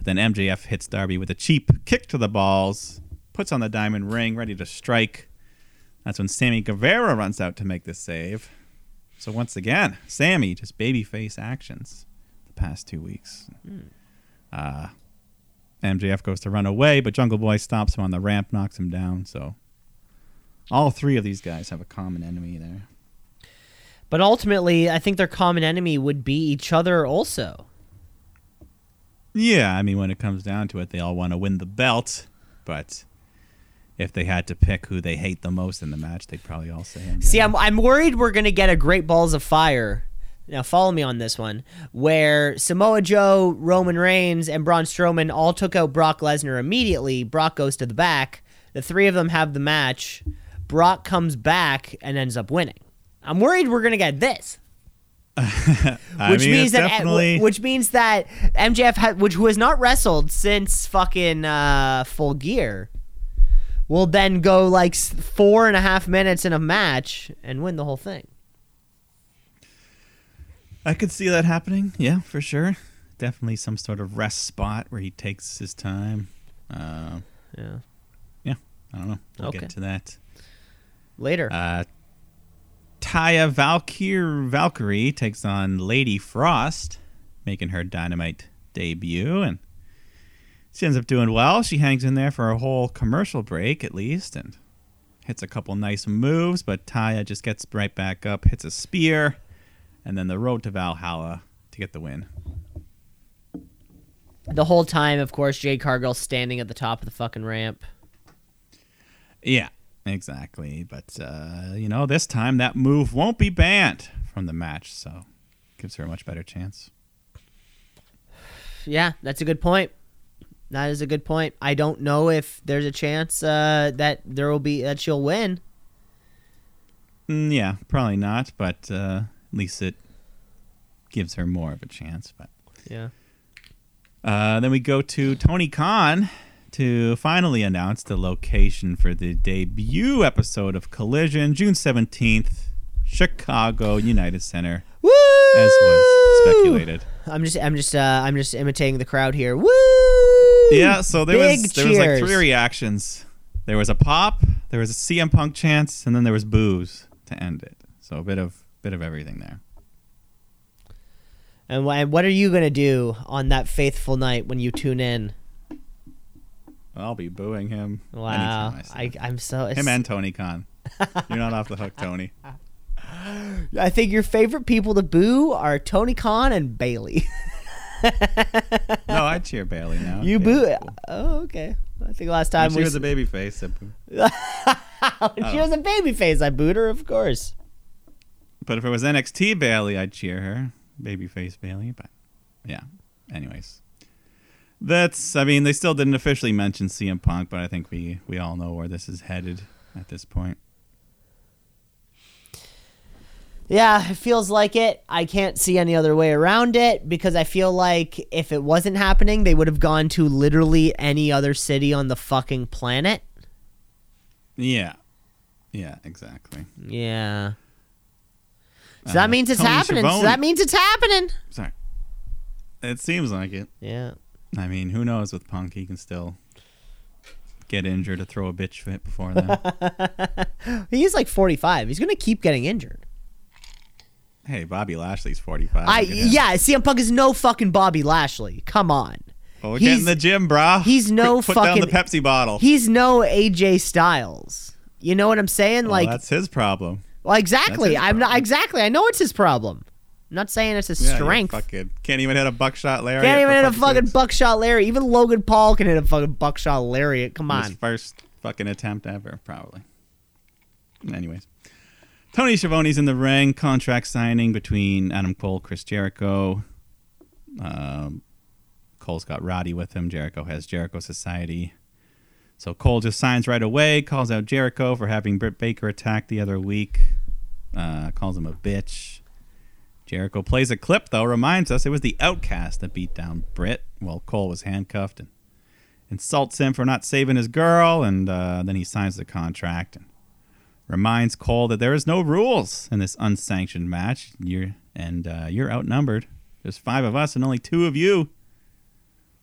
But then MJF hits Darby with a cheap kick to the balls, puts on the diamond ring, ready to strike. That's when Sammy Guevara runs out to make the save. So once again, Sammy just babyface actions the past two weeks. Uh, MJF goes to run away, but Jungle Boy stops him on the ramp, knocks him down. So all three of these guys have a common enemy there. But ultimately, I think their common enemy would be each other also. Yeah, I mean, when it comes down to it, they all want to win the belt, but if they had to pick who they hate the most in the match, they'd probably all say MJF. See, I'm, I'm worried we're going to get a Great Balls of Fire. Now, follow me on this one, where Samoa Joe, Roman Reigns, and Braun Strowman all took out Brock Lesnar immediately. Brock goes to the back. The three of them have the match. Brock comes back and ends up winning. I'm worried we're gonna get this, *laughs* which mean, means that definitely which means that MJF, ha- which who has not wrestled since fucking uh, Full Gear, will then go like four and a half minutes in a match and win the whole thing. I could see that happening. Yeah, for sure. Definitely some sort of rest spot where he takes his time. Uh, Yeah. yeah, I don't know. We'll Okay. get to that. Later. Uh, Taya Valkyrie, Valkyrie takes on Lady Frost, making her Dynamite debut, and she ends up doing well. She hangs in there for a whole commercial break at least, and hits a couple nice moves. But Taya just gets right back up, hits a spear, and then the road to Valhalla to get the win. the whole time, of course, Jade Cargill standing at the top of the fucking ramp. Yeah, exactly. But uh, you know, this time that move won't be banned from the match, so gives her a much better chance. Yeah, that's a good point. That is a good point. I don't know if there's a chance uh, that there will be that she'll win. Mm, yeah, probably not, but uh, at least it gives her more of a chance. But Yeah. uh, then we go to Tony Khan to finally announce the location for the debut episode of Collision, June seventeenth, Chicago United Center, Woo! as was speculated. I'm just, I'm just, uh, I'm just imitating the crowd here. Woo! Yeah, so there Big was there was like three reactions. There was a pop, there was a CM Punk chance, and then there was boos to end it. So a bit of bit of everything there. And what are you gonna do on that faithful night when you tune in? I'll be booing him. Wow, I I'm so. him and Tony Khan. You're not off the hook, Tony. *laughs* I think your favorite people to boo are Tony Khan and Bayley. No, *laughs* I cheer Bayley now. you boo. cool. Oh, okay. I think last When time she we was a baby face. I *laughs* when she oh. was a baby face, I booed her, of course. But if it was NXT Bayley, I'd cheer her. Babyface Bayley. But yeah. Anyways. That's I mean, they still didn't officially mention CM Punk, but I think we we all know where this is headed at this point. Yeah, it feels like it. I can't see any other way around it because I feel like if it wasn't happening, they would have gone to literally any other city on the fucking planet. Yeah. Yeah, exactly. Yeah. So Uh, that means it's Tony happening. So that means it's happening. Sorry. It seems like it. Yeah. I mean, who knows with Punk? He can still get injured or throw a bitch fit before then. *laughs* He's like 45. He's going to keep getting injured. hey, Bobby Lashley's 45. I yeah, CM Punk is no fucking Bobby Lashley. Come on. Well, we're getting the gym, brah. he's no Put, put down the fucking- Pepsi bottle. He's no AJ Styles. You know what I'm saying? Well, like that's his problem. well exactly. I'm not exactly. I know it's his problem. I'm not saying it's a Yeah, strength. fucking can't even hit a buckshot lariat. Can't even hit a fucking sakes. buckshot lariat. Even Logan Paul can hit a fucking buckshot lariat. Come His on. first fucking attempt ever, probably. Anyways, Tony Schiavone's in the ring. Contract signing between Adam Cole, Chris Jericho. Um, Cole's got Roddy with him. Jericho has Jericho Society. So Cole just signs right away. Calls out Jericho for having Britt Baker attacked the other week. Uh, calls him a bitch. Jericho plays a clip though. Reminds us it was the Outcast that beat down Britt while Cole was handcuffed and insults him for not saving his girl, and uh, then he signs the contract and reminds Cole that there is no rules in this unsanctioned match. You're and uh, you're outnumbered. There's five of us and only two of you.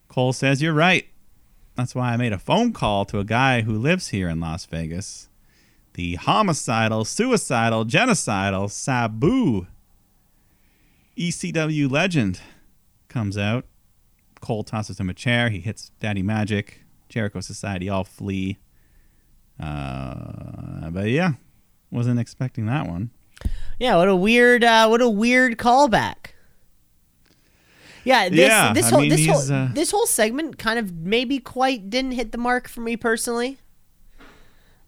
Cole says you're right. That's why I made a phone call to a guy who lives here in Las Vegas. The homicidal, suicidal, genocidal Sabu. ECW legend comes out. Cole tosses him a chair. He hits Daddy Magic. Jericho Society all flee. Uh, but yeah, wasn't expecting that one. Yeah, what a weird uh what a weird callback. Yeah, this Yeah, this I whole mean, this whole uh, this whole segment kind of maybe quite didn't hit the mark for me personally.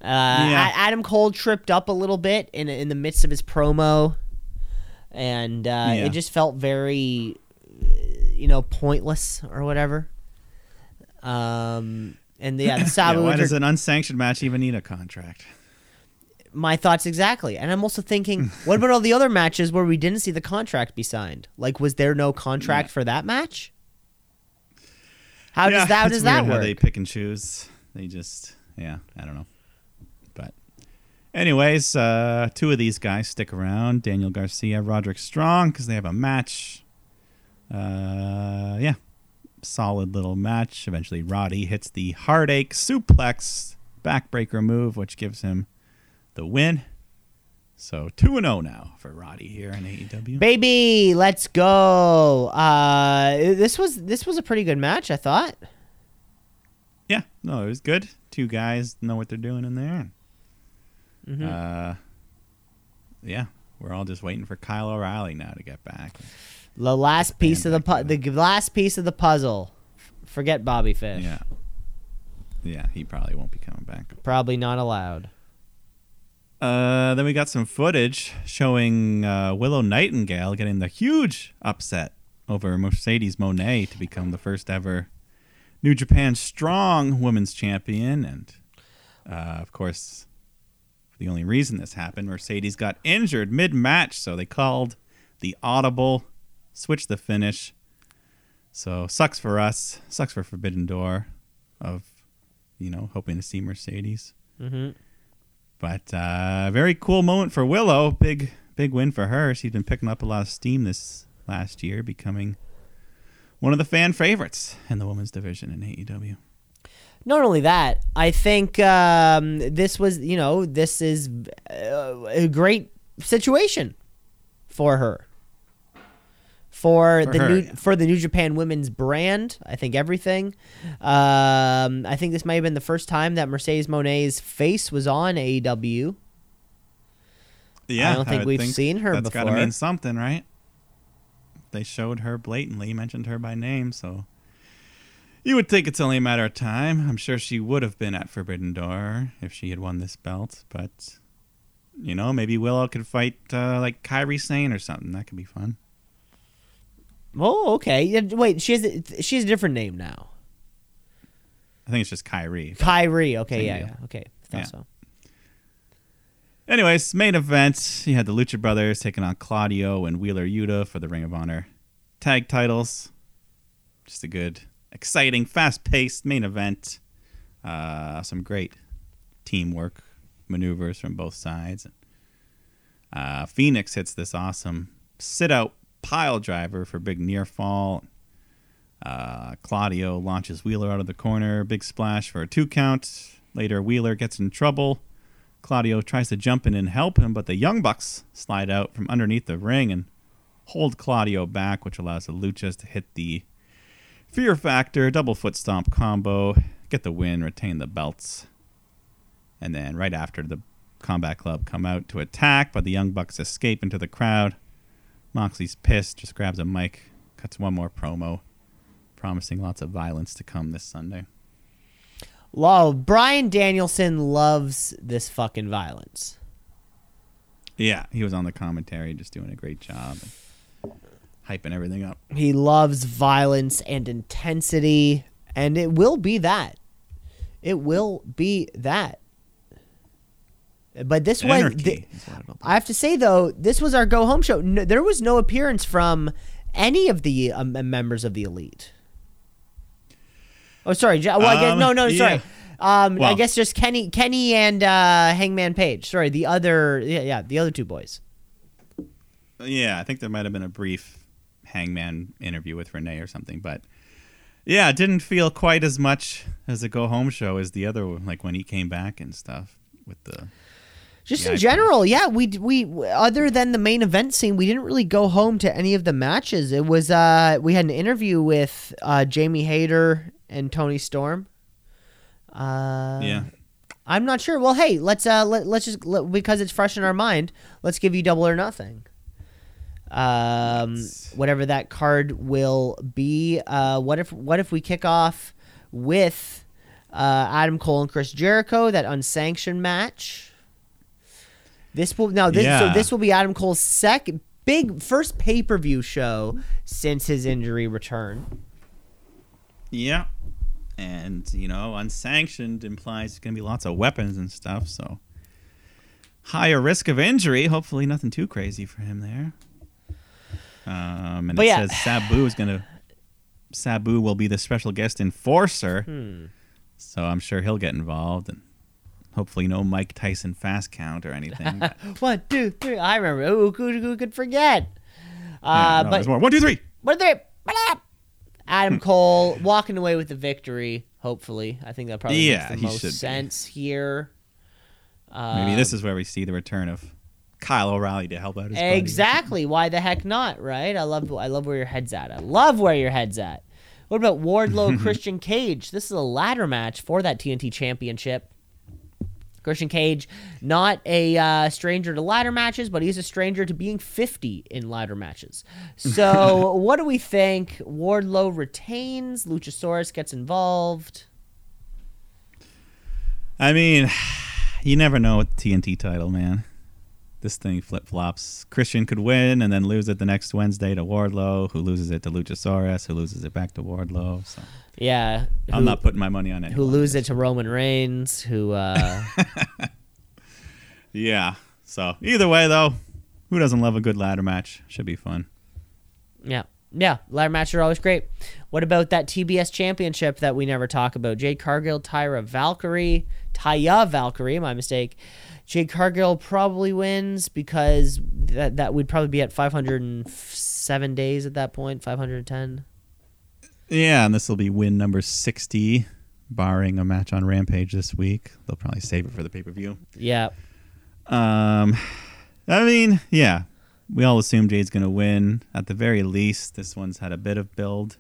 Uh, Yeah. Adam Cole tripped up a little bit in in the midst of his promo, and uh, Yeah. it just felt very, you know, pointless or whatever. Um, And yeah, the *coughs* Yeah, Sabu why does an unsanctioned match even need a contract? my thoughts exactly. And I'm also thinking, *laughs* what about all the other matches where we didn't see the contract be signed? Like, was there no contract Yeah. for that match? How yeah, does that? How does that work? How they pick and choose. They just, yeah, I don't know. Anyways, uh, two of these guys stick around: Daniel Garcia, Roderick Strong, because they have a match. Uh, yeah, solid little match. Eventually, Roddy hits the heartache suplex backbreaker move, which gives him the win. So two and zero now for Roddy here in AEW. Baby, let's go. Uh, this was this was a pretty good match, I thought. Yeah, no, it was good. Two guys know what they're doing in there. Mm-hmm. Uh, yeah, we're all just waiting for Kyle O'Reilly now to get back. The last piece of the pu- the last piece of the puzzle. Forget Bobby Fish. Yeah, yeah, he probably won't be coming back. Probably not allowed. Uh, then we got some footage showing uh, Willow Nightingale getting the huge upset over Mercedes Moné to become the first ever New Japan Strong Women's Champion, and uh, of course, the only reason this happened, Mercedes got injured mid-match, so they called the audible, switched the finish. So sucks for us, sucks for Forbidden Door, of you know hoping to see Mercedes. Mm-hmm. But uh, very cool moment for Willow. Big big win for her. She's been picking up a lot of steam this last year, becoming one of the fan favorites in the women's division in AEW. Not only that, I think um, this was, you know, this is uh, a great situation for her. For, For the her, new yeah. for the New Japan Women's brand, I think everything. Um, I think this might have been the first time that Mercedes Moné's face was on AEW. Yeah, I don't think would we've seen her before. That's got to mean something, right? They showed her blatantly, mentioned her by name, so you would think it's only a matter of time. I'm sure she would have been at Forbidden Door if she had won this belt, but you know, maybe Willow could fight uh, like Kairi Sane or something. That could be fun. Oh, okay. Wait, she has a, she has a different name now. I think it's just Kairi. Kairi. Okay, yeah, yeah. Okay, thought Yeah. so. Anyways, main event. You had the Lucha Brothers taking on Claudio and Wheeler Yuta for the Ring of Honor tag titles. Just a good, exciting, fast paced main event. Uh, some great teamwork maneuvers from both sides. Uh, Phoenix hits this awesome sit out pile driver for big near fall. Uh, Claudio launches Wheeler out of the corner. Big splash for a two count. Later, Wheeler gets in trouble. Claudio tries to jump in and help him, but the Young Bucks slide out from underneath the ring and hold Claudio back, which allows the Luchas to hit the Fear Factor double foot stomp combo, get the win, retain the belts. And then right after the Combat Club come out to attack, but the Young Bucks escape into the crowd. Moxley's pissed, just grabs a mic, cuts one more promo, promising lots of violence to come this Sunday. Lol, Bryan Danielson loves this fucking violence. Yeah, he was on the commentary, just doing a great job, hyping everything up. He loves violence and intensity, and it will be that. It will be that. But this was. Th- is what it'll be. I have to say though, this was our go home show. No, there was no appearance from any of the um, members of the elite. Oh, sorry. Well, I guess Um, no, no, sorry. yeah. Um, I guess just Kenny, Kenny, and uh, Hangman Page. Sorry, the other, yeah, yeah, the other two boys. Yeah, I think there might have been a brief Hangman interview with Renee or something, but yeah, it didn't feel quite as much as a go home show as the other, one, like when he came back and stuff with the. Just in general, yeah, we we other than the main event scene, we didn't really go home to any of the matches. It was uh we had an interview with uh Jamie Hayter and Toni Storm. Uh Yeah. I'm not sure. Well, hey, let's uh let, let's just let, because it's fresh in our mind, let's give you double or nothing. Um whatever that card will be. Uh what if what if we kick off with uh Adam Cole and Chris Jericho, that unsanctioned match? This will now this so this will be Adam Cole's second big first pay-per-view show since his injury return. Yeah. and you know, unsanctioned implies there's gonna be lots of weapons and stuff. So higher risk of injury. Hopefully, nothing too crazy for him there. Um, and But it yeah. says Sabu is gonna. Sabu will be the special guest enforcer, Hmm. so I'm sure he'll get involved, and hopefully no Mike Tyson fast count or anything. But, *laughs* One, two, three. I remember. Ooh, who, who could forget? Uh, no, but there's more. One, two, three. What are they? Adam Cole walking away with the victory. Hopefully, I think that probably Yeah, makes the he most should be. sense here. Maybe this Um, is where we see the return of Kyle O'Reilly to help out his buddy. exactly. Why the heck not? Right? I love. I love where your head's at. I love where your head's at. What about Wardlow *laughs* Christian Cage? This is a ladder match for that TNT Championship. Christian Cage, not a uh, stranger to ladder matches, but he's a stranger to being 50 in ladder matches. *laughs* So, what do we think? Wardlow retains, Luchasaurus gets involved. I mean, *sighs* you never know with the TNT title, man. This thing flip flops. Christian could win and then lose it the next Wednesday to Wardlow, who loses it to Luchasaurus, who loses it back to Wardlow. So Yeah. I'm not putting my money on it. who anyone. lose it to Roman Reigns, who uh *laughs* Yeah. So either way, though, who doesn't love a good ladder match? Should be fun. yeah. Yeah, ladder matches are always great. What about that TBS championship that we never talk about? Jade Cargill, Tyra Valkyrie, Taya Valkyrie, my mistake. Jade Cargill probably wins because that that would probably be at 507 days at that point, 510. Yeah, and this will be win number 60, barring a match on Rampage this week. They'll probably save it for the pay per view. Yeah. Um, I mean, yeah, we all assume Jade's gonna win. At the very least, this one's had a bit of build,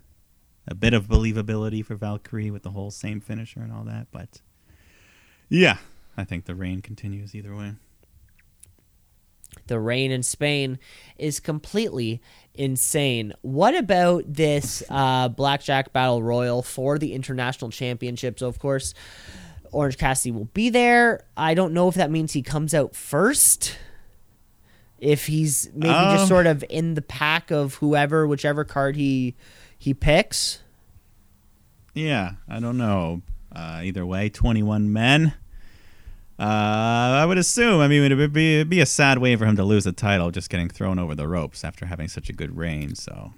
a bit of believability for Valkyrie with the whole same finisher and all that. But yeah, I think the reign continues either way. the rain in Spain is completely insane. What about this uh, Blackjack Battle Royal for the international championships? Of course, Orange Cassidy will be there. I don't know if that means he comes out first. If he's maybe just Um, sort of in the pack of whoever, whichever card he he picks. Yeah, I don't know. Uh, either way, 21 men. Uh, I would assume. I mean, it would be it'd be a sad way for him to lose the title, just getting thrown over the ropes after having such a good reign. So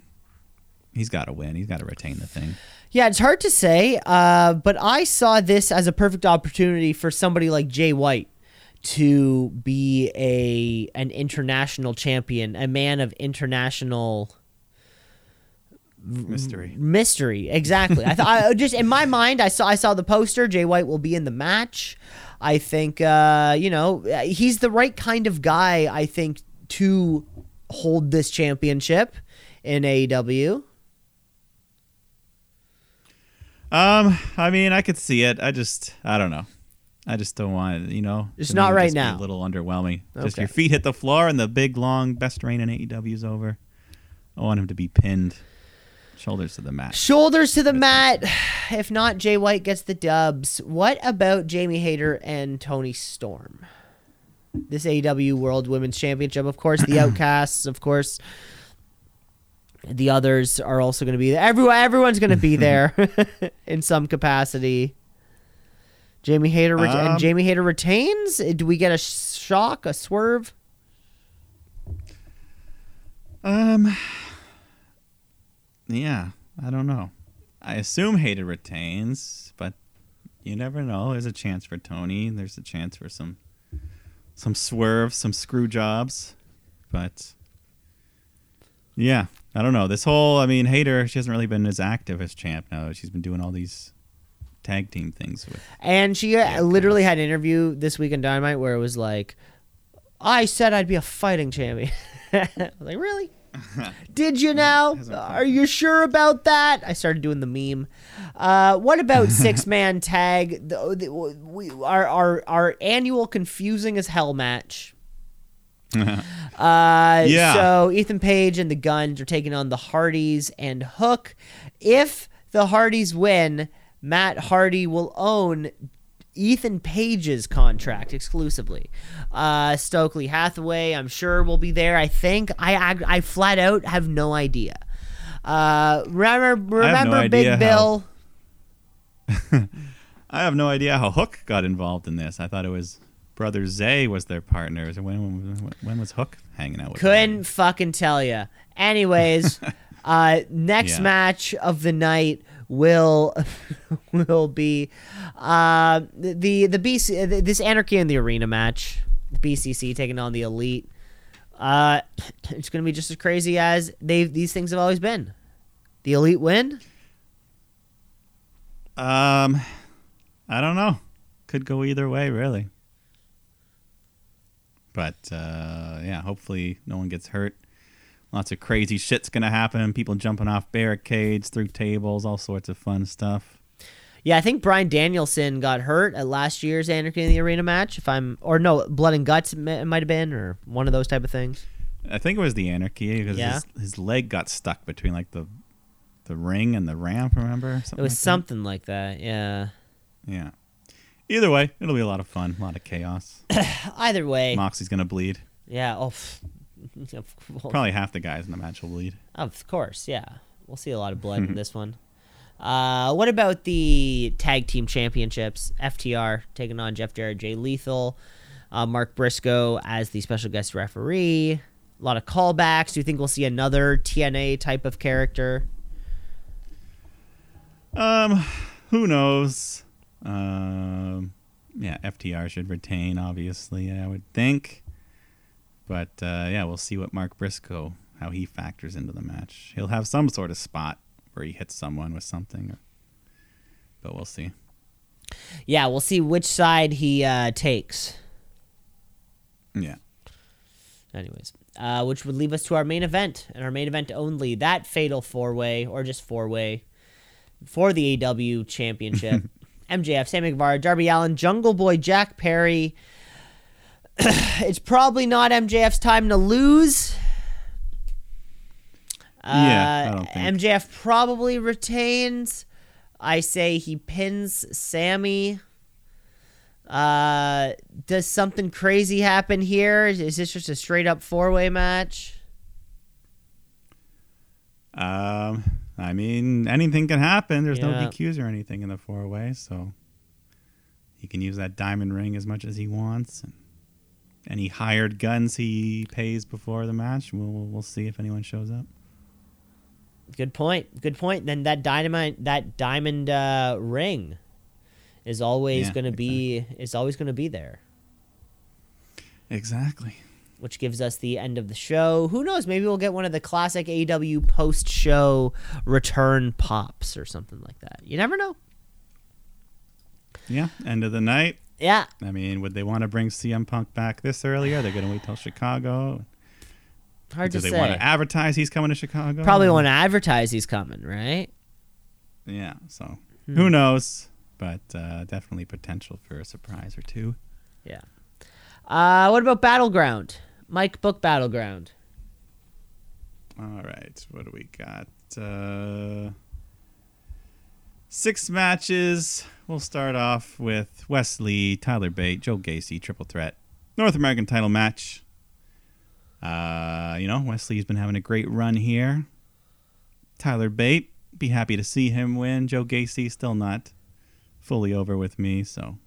he's got to win. He's got to retain the thing. Yeah, it's hard to say, uh, but I saw this as a perfect opportunity for somebody like Jay White to be a an international champion, a man of international Mystery. mystery. Exactly. I thought I just in my mind, I saw I saw the poster. Jay White will be in the match. I think uh, you know he's the right kind of guy. I think to hold this championship in AEW. Um, I mean, I could see it. I just, I don't know. I just don't want it. You know, it's not right now. A little underwhelming. Just your feet hit the floor and the big long best reign in AEW is over. I want him to be pinned, shoulders to the mat. Shoulders to the mat. *sighs* If not, Jay White gets the dubs. What about Jamie Hayter and Toni Storm? This AEW World Women's Championship, of course, the *clears throat* Outcasts, of course. The others are also going to be there. Everyone, everyone's going to be *laughs* there *laughs* in some capacity. Jamie Hayter ret- and Um, Jamie Hayter retains. Do we get a shock, a swerve? Um, yeah, I don't know. I assume Hayter retains, but you never know. There's a chance for Toni. There's a chance for some, some swerve, some screw jobs, but yeah, I don't know. This whole, I mean, Hayter, she hasn't really been as active as champ now. She's been doing all these tag team things with. And she uh, literally had an interview this week in Dynamite where it was like, I said I'd be a fighting champion. *laughs* I was like, really? *laughs* Did you now? Are you sure about that? I started doing the meme. Uh, what about *laughs* six man tag? The, the, we, our, our, our annual confusing as hell match. *laughs* Uh, Yeah. So Ethan Page and the Guns are taking on the Hardys and Hook. If the Hardys win, Matt Hardy will own Ethan Page's contract exclusively. Uh, Stokely Hathaway, I'm sure, will be there. I think. I I, I flat out have no idea. Uh, remember have no remember Big how- Bill? *laughs* I have no idea how Hook got involved in this. I thought it was brother Zay was their partner. So when when was Hook hanging out with? Couldn't fucking tell you. Anyways, *laughs* uh, next Yeah. match of the night will *laughs* will be uh, the the BC this Anarchy in the Arena match. BCC taking on the Elite. Uh, *clears throat* it's gonna be just as crazy as they these things have always been. The Elite win. Um, I don't know. Could go either way, really. But uh, yeah, hopefully no one gets hurt. Lots of crazy shit's gonna happen. People jumping off barricades, through tables, all sorts of fun stuff. Yeah, I think Bryan Danielson got hurt at last year's Anarchy in the Arena match. If I'm or no, Blood and Guts it might have been or one of those type of things. I think it was the anarchy because Yeah? his, his leg got stuck between like the the ring and the ramp. Remember? Something It was like that? something like that. Yeah. Yeah. Either way, it'll be a lot of fun, a lot of chaos. *coughs* Either way. Moxie's gonna bleed. Yeah. Oh, pff, of, well, *laughs* Probably half the guys in the match will bleed. of course. Yeah. We'll see a lot of blood in *laughs* this one. Uh, what about the tag team championships? FTR taking on Jeff Jarrett, Jay Lethal, uh, Mark Briscoe as the special guest referee. A lot of callbacks. Do you think we'll see another TNA type of character? Um, who knows? Um, yeah, FTR should retain, obviously. I would think, but uh, yeah, we'll see what Mark Briscoe how he factors into the match. He'll have some sort of spot where he hits someone with something, but we'll see. Yeah, we'll see which side he uh, takes. Yeah. Anyways, uh, which would leave us to our main event and our main event only that fatal four way or just four way for the AW Championship. *laughs* MJF, Sammy Guevara, Darby Allin, Jungle Boy, Jack Perry. *clears throat* it's probably not MJF's time to lose. Yeah, I Uh, don't think- MJF probably retains. I say he pins Sammy. Uh, does something crazy happen here? Is is this just a straight up four way match? Um, I mean, anything can happen. There's no DQs or anything in the four way, so he can use that diamond ring as much as he wants. And any hired guns he pays before the match, we'll we'll see if anyone shows up. Good point. Good point. Then that dynamite, that diamond uh, ring, is always Yeah, going to be is always going to be there, Exactly. which gives us the end of the show. Who knows? Maybe we'll get one of the classic AW post show return pops or something like that. You never know. Yeah. End of the night. Yeah, I mean, would they want to bring CM Punk back this early? Are they going to wait till Chicago? hard Do to they say. want to advertise he's coming to Chicago? Probably want to advertise he's coming, right? Yeah. So Hmm. who knows? But uh, definitely potential for a surprise or two. Yeah. Uh, what about Battleground? Mike book Battleground. All right, what do we got? Uh, six matches. We'll start off with Wesley, Tyler Bate, Joe Gacy, triple threat, North American title match. Uh, you know, Wesley's been having a great run here. Tyler Bate, be happy to see him win. Joe Gacy still not fully over with me, so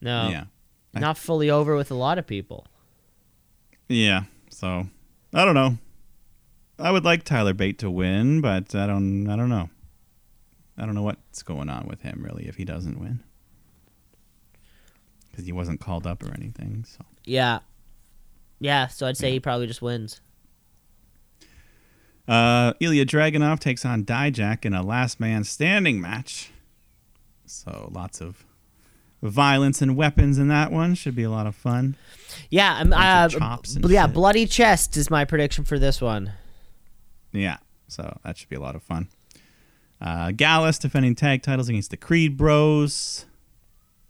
No, yeah, not fully over with a lot of people. yeah. So I don't know. I would like Tyler Bate to win, but I don't. I don't know. I don't know what's going on with him really if he doesn't win, because he wasn't called up or anything. So Yeah. Yeah, so I'd say he probably just wins. uh, Ilya Dragunov takes on Dijak in a last man standing match. So lots of violence and weapons in that one. Should be a lot of fun. Yeah, I'm, uh, chops yeah, shit. bloody chest is my prediction for this one. Yeah, so that should be a lot of fun. Uh, Gallus defending tag titles against the Creed Bros.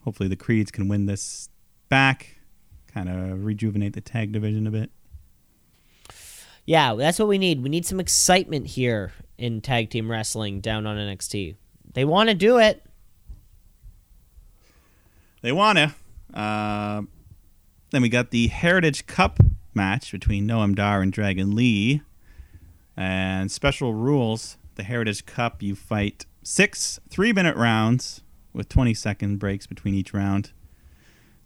Hopefully, the Creeds can win this back, kind of rejuvenate the tag division a bit. Yeah, that's what we need. We need some excitement here in tag team wrestling down on NXT. They want to do it. They want to. Uh, then we got the Heritage Cup match between Noam Dar and Dragon Lee. And special rules the Heritage Cup, you fight six three minute rounds with 20 second breaks between each round.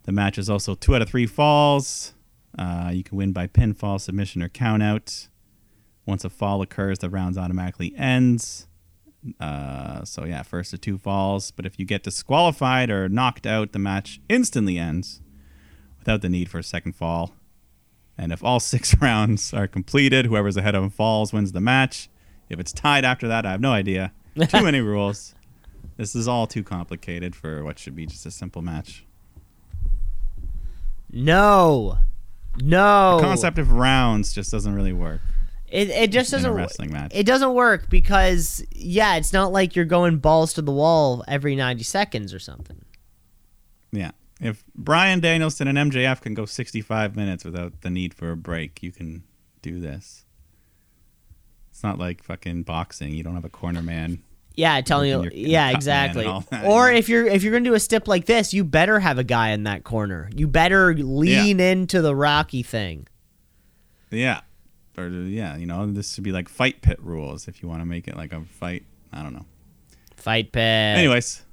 The match is also two out of three falls. Uh, you can win by pinfall, submission, or countout. Once a fall occurs, the rounds automatically ends. Uh, so yeah, first to two falls. But if you get disqualified or knocked out, the match instantly ends without the need for a second fall. And if all *laughs* six *laughs* rounds are completed, whoever's ahead of them falls wins the match. If it's tied after that, I have no idea. *laughs* Too many rules. This is all too complicated for what should be just a simple match. No. No. The concept of rounds just doesn't really work. It, it just doesn't wrestling match. It doesn't work because yeah, it's not like you're going balls to the wall every 90 seconds or something. Yeah. If Bryan Danielson and MJF can go 65 minutes without the need for a break, you can do this. It's not like fucking boxing. You don't have a corner man. Yeah, telling you. Yeah, exactly. and all that, Or if you're if you're gonna do a stip like this, you better have a guy in that corner. You better lean into the Rocky thing. Yeah. Or yeah, you know, this would be like fight pit rules if you want to make it like a fight. I don't know. Fight pit. Anyways,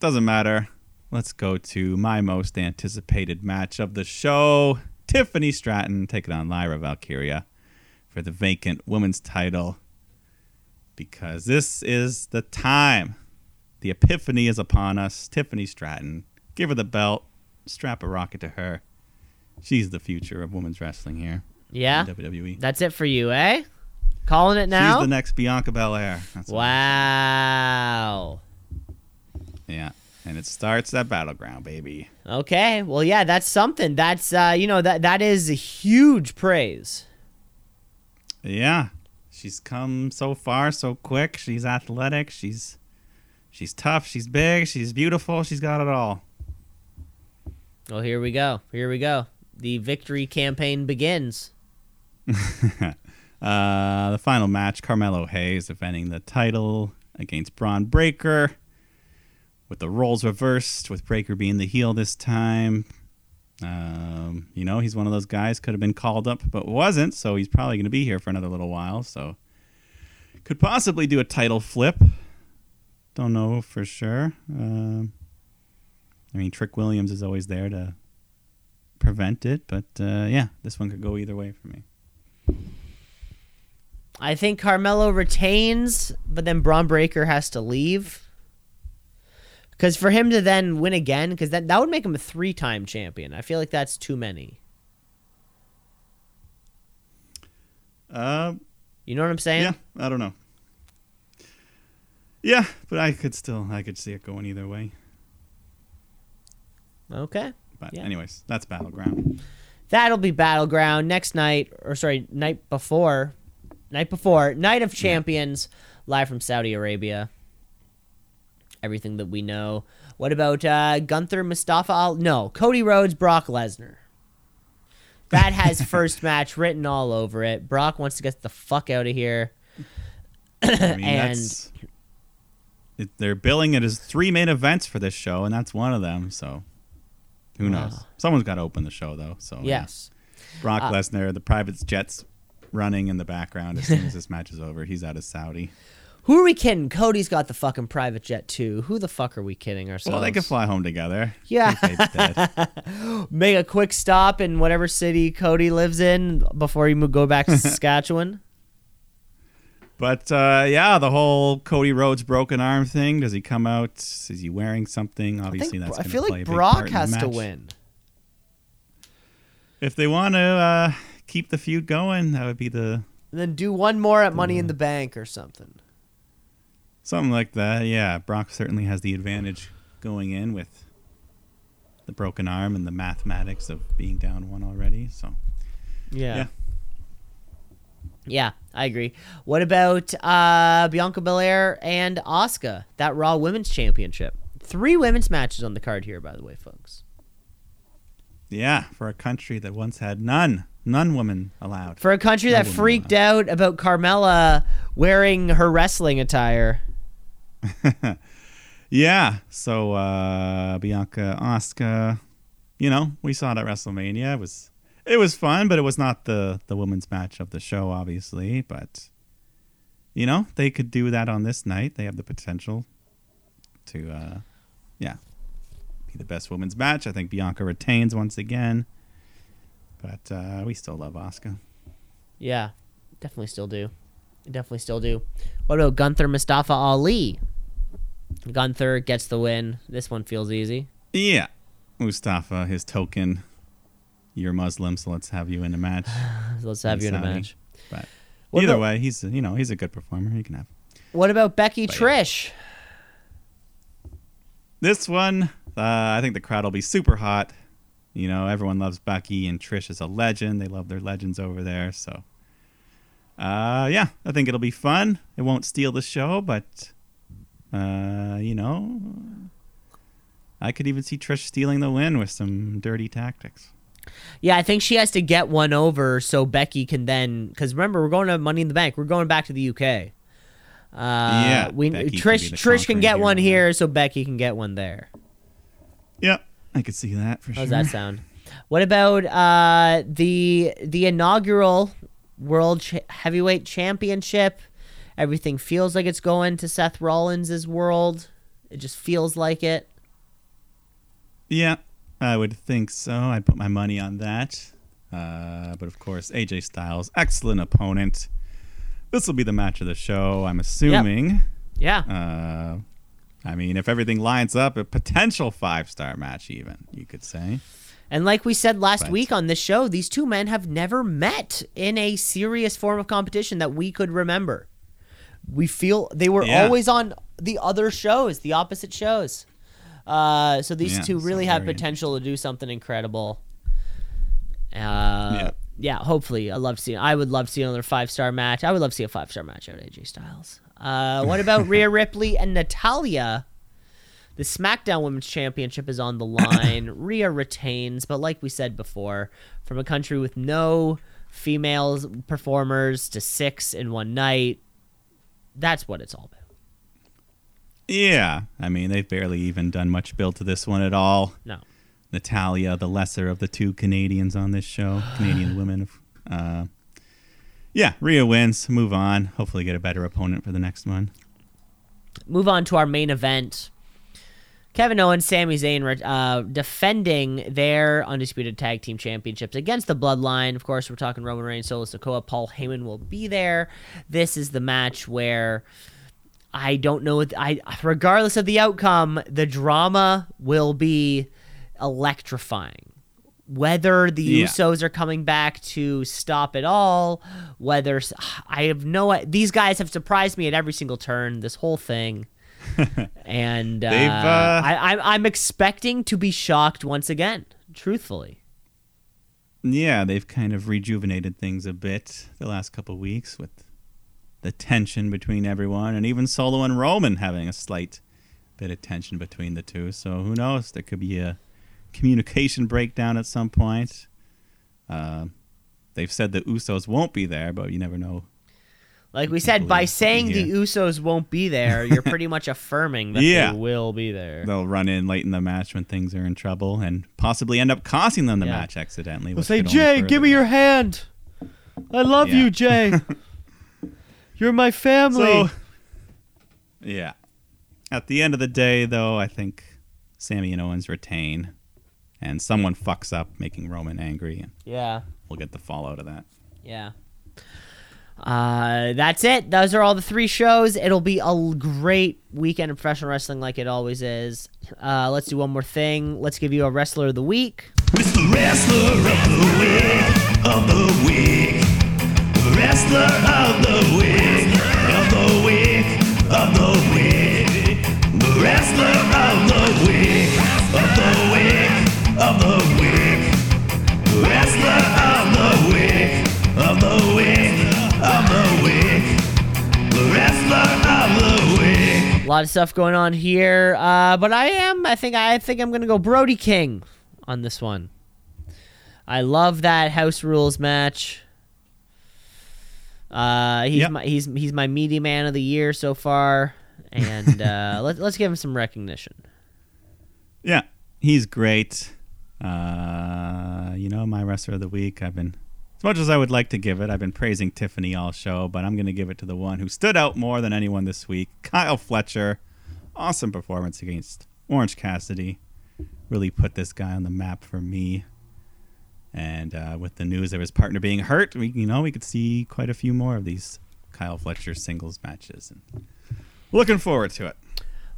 doesn't matter. Let's go to my most anticipated match of the show. Tiffany Stratton taking on Lyra Valkyria for the vacant women's title. Because this is the time. The epiphany is upon us. Tiffany Stratton. Give her the belt. Strap a rocket to her. She's the future of women's wrestling here. yeah, WWE. that's it for you, eh? Calling it now. She's the next Bianca Belair. That's wow. Yeah. And it starts at Battleground, baby. Okay. Well, yeah, that's something. That's uh, you know that that is a huge praise. Yeah. She's come so far so quick. She's athletic. She's she's tough. She's big. She's beautiful. She's got it all. Well, here we go. Here we go. The victory campaign begins. *laughs* Uh, the final match, Carmelo Hayes defending the title against Bron Breakker, with the roles reversed, with Breakker being the heel this time. Um, you know, he's one of those guys could have been called up but wasn't, so he's probably going to be here for another little while. So could possibly do a title flip. Don't know for sure. Um, I mean, Trick Williams is always there to prevent it, but uh, yeah, this one could go either way for me. I think Carmelo retains, but then Bron Breakker has to leave. Because for him to then win again, because that, that would make him a three time champion. I feel like that's too many. Uh, You know what I'm saying? Yeah, I don't know. Yeah, but I could still I could see it going either way. Okay. But Yeah. anyways, that's battleground. That'll be Battleground next night, or sorry, night before. Night before. Night of Champions, live from Saudi Arabia. Everything that we know. What about uh, Gunther Mustafa? Al- no, Cody Rhodes, Brock Lesnar. That has *laughs* first match written all over it. Brock wants to get the fuck out of here. I mean, *laughs* And- it, they're billing it as three main events for this show, and that's one of them. So who knows? Wow. Someone's got to open the show though. So yeah. Yes. Brock Uh, Lesnar, the private jets running in the background as soon as this match is over. He's out of Saudi. Who are we kidding? Cody's got the fucking private jet too. Who the fuck are we kidding ourselves? Well, they could fly home together. Yeah. *laughs* Make a quick stop in whatever city Cody lives in before you go back to *laughs* Saskatchewan. But uh, yeah, the whole Cody Rhodes broken arm thing. Does he come out? Is he wearing something? I, Obviously, think, that's. I feel like Brock part in the has to win. If they want to uh, keep the feud going, that would be the And then do one more at Money in the Bank or something. Something like that. Yeah, Brock certainly has the advantage going in with the broken arm and the mathematics of being down one already. So Yeah. Yeah. Yeah, I agree. What about uh, Bianca Belair and Asuka? That Raw Women's Championship. Three women's matches on the card here, by the way, folks. yeah, for a country that once had none, none women allowed. For a country No that women freaked out about Carmella wearing her wrestling attire. *laughs* Yeah, so uh, Bianca, Asuka, you know, we saw it at WrestleMania. It was it was fun, but it was not the the women's match of the show, obviously. But you know, they could do that on this night. They have the potential to, uh, yeah, be the best women's match. I think Bianca retains once again, but uh, we still love Asuka. Yeah, definitely still do. Definitely still do. What about Gunther Mustafa Ali? Gunther gets the win. This one feels easy. Yeah, Mustafa, his token. You're Muslim, so let's have you in a match. *sighs* Let's have you in a match. But What either about- way, he's you know he's a good performer. He can have What about Becky But yeah. Trish? this one. Uh, I think the crowd will be super hot. You know, everyone loves Becky and Trish is a legend. They love their legends over there. So, uh, yeah, I think it'll be fun. It won't steal the show, but uh, you know, I could even see Trish stealing the win with some dirty tactics. Yeah, I think she has to get one over so Becky can then. Because remember, we're going to Money in the Bank. We're going back to the UK. Uh, Yeah, we Becky Trish the Trish can get one here, so Becky can get one there. Yep, I could see that for How's sure. that sound? What about uh, the the inaugural World Ch- Heavyweight Championship? Everything feels like it's going to Seth Rollins' world. It just feels like it. Yeah, I would think so. I'd put my money on that. Uh, but of course, AJ Styles, excellent opponent. This will be the match of the show, I'm assuming. Yeah. Uh, I mean, if everything lines up, a potential five star match, even, you could say. And like we said last Right. week on this show, these two men have never met in a serious form of competition that we could remember. We feel they were Yeah. always on the other shows, the opposite shows. Uh, so these Yeah, two really have potential to do something incredible. Uh, yeah. hopefully, I love seeing. I would love to see another five star match. I would love to see a five star match out of AJ Styles. Uh, what about Rhea *laughs* Ripley and Natalya? The SmackDown Women's Championship is on the *coughs* line. Rhea retains, but like we said before, from a country with no females performers to six in one night, that's what it's all about. Yeah, I mean, they've barely even done much build to this one at all. No. Natalya, the lesser of the two Canadians on this show, *sighs* Canadian women. Uh, yeah, Rhea wins. Move on. Hopefully, get a better opponent for the next one. Move on to our main event. Kevin Owens, Sami Zayn uh, defending their undisputed tag team championships against the Bloodline. Of course, we're talking Roman Reigns, Solo Sikoa. Paul Heyman will be there. This is the match where I don't know. I regardless of the outcome, the drama will be electrifying. Whether the Yeah. Usos are coming back to stop it all, whether I have no. These guys have surprised me at every single turn. This whole thing, *laughs* and uh, uh, I, I'm I'm expecting to be shocked once again. Truthfully, Yeah, they've kind of rejuvenated things a bit the last couple weeks with the tension between everyone, and even Solo and Roman having a slight bit of tension between the two. So who knows? There could be a communication breakdown at some point. Uh, they've said the Usos won't be there, but you never know. Like we said, by believe saying the. Usos won't be there, you're pretty much *laughs* affirming that Yeah. they will be there. They'll run in late in the match when things are in trouble and possibly end up costing them the Yeah. match accidentally. They'll say, Jay, give me your that." hand. I love Yeah. you, Jay. *laughs* You're my family. So, yeah. At the end of the day, though, I think Sami and Owens retain, and someone fucks up, making Roman angry, and yeah, we'll get the fallout of that. yeah. Uh, that's it. Those are all the three shows. It'll be a great weekend of professional wrestling, like it always is. Uh, let's do one more thing. Let's give you a wrestler of the week. Wrestler of the Week, of the Week. Wrestler of the Week, of the Week, of the Week. The Wrestler of the Week, lot of stuff going on here, uh, but I am. I think. I think I'm gonna go Brody King on this one. I love that House Rules match. Uh, he's Yep. my he's he's my media man of the year so far, and *laughs* uh, let, let's give him some recognition. Yeah, he's great. Uh, you know, my wrestler of the week. I've been As much as I would like to give it, I've been praising Tiffany all show, but I'm going to give it to the one who stood out more than anyone this week, Kyle Fletcher. Awesome performance against Orange Cassidy. Really put this guy on the map for me. And uh, with the news of his partner being hurt, we you know we could see quite a few more of these Kyle Fletcher singles matches. And looking forward to it.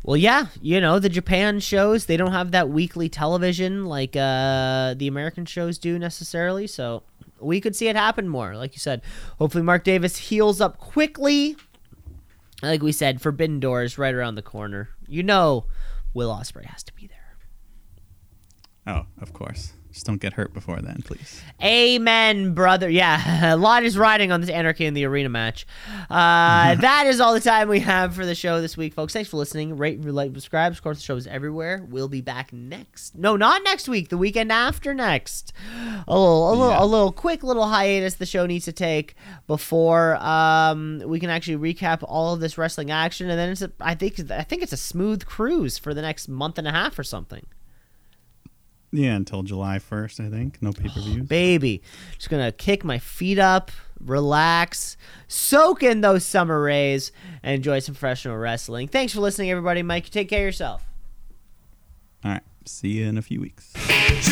Well, yeah, you know the Japan shows they don't have that weekly television like uh, the American shows do necessarily, so we could see it happen more. Like you said, hopefully Mark Davis heals up quickly. Like we said, Forbidden Doors right around the corner. You know, Will Ospreay has to be there. Oh, of course. Just don't get hurt before then, please. Amen, brother. Yeah, *laughs* a lot is riding on this Anarchy in the Arena match. Uh, *laughs* that is all the time we have for the show this week, folks. Thanks for listening. Rate, like, subscribe. Of course, the show is everywhere. We'll be back next. No, not next week. The weekend after next. A little, a little, Yeah. a little quick little hiatus the show needs to take before um, we can actually recap all of this wrestling action, and then it's. A, I think. I think it's a smooth cruise for the next month and a half or something. Yeah, until July 1st, I think. No pay per views. *sighs* baby. Just gonna kick my feet up, relax, soak in those summer rays, and enjoy some professional wrestling. Thanks for listening, everybody. Mike, take care of yourself. All right. See you in a few weeks. *laughs*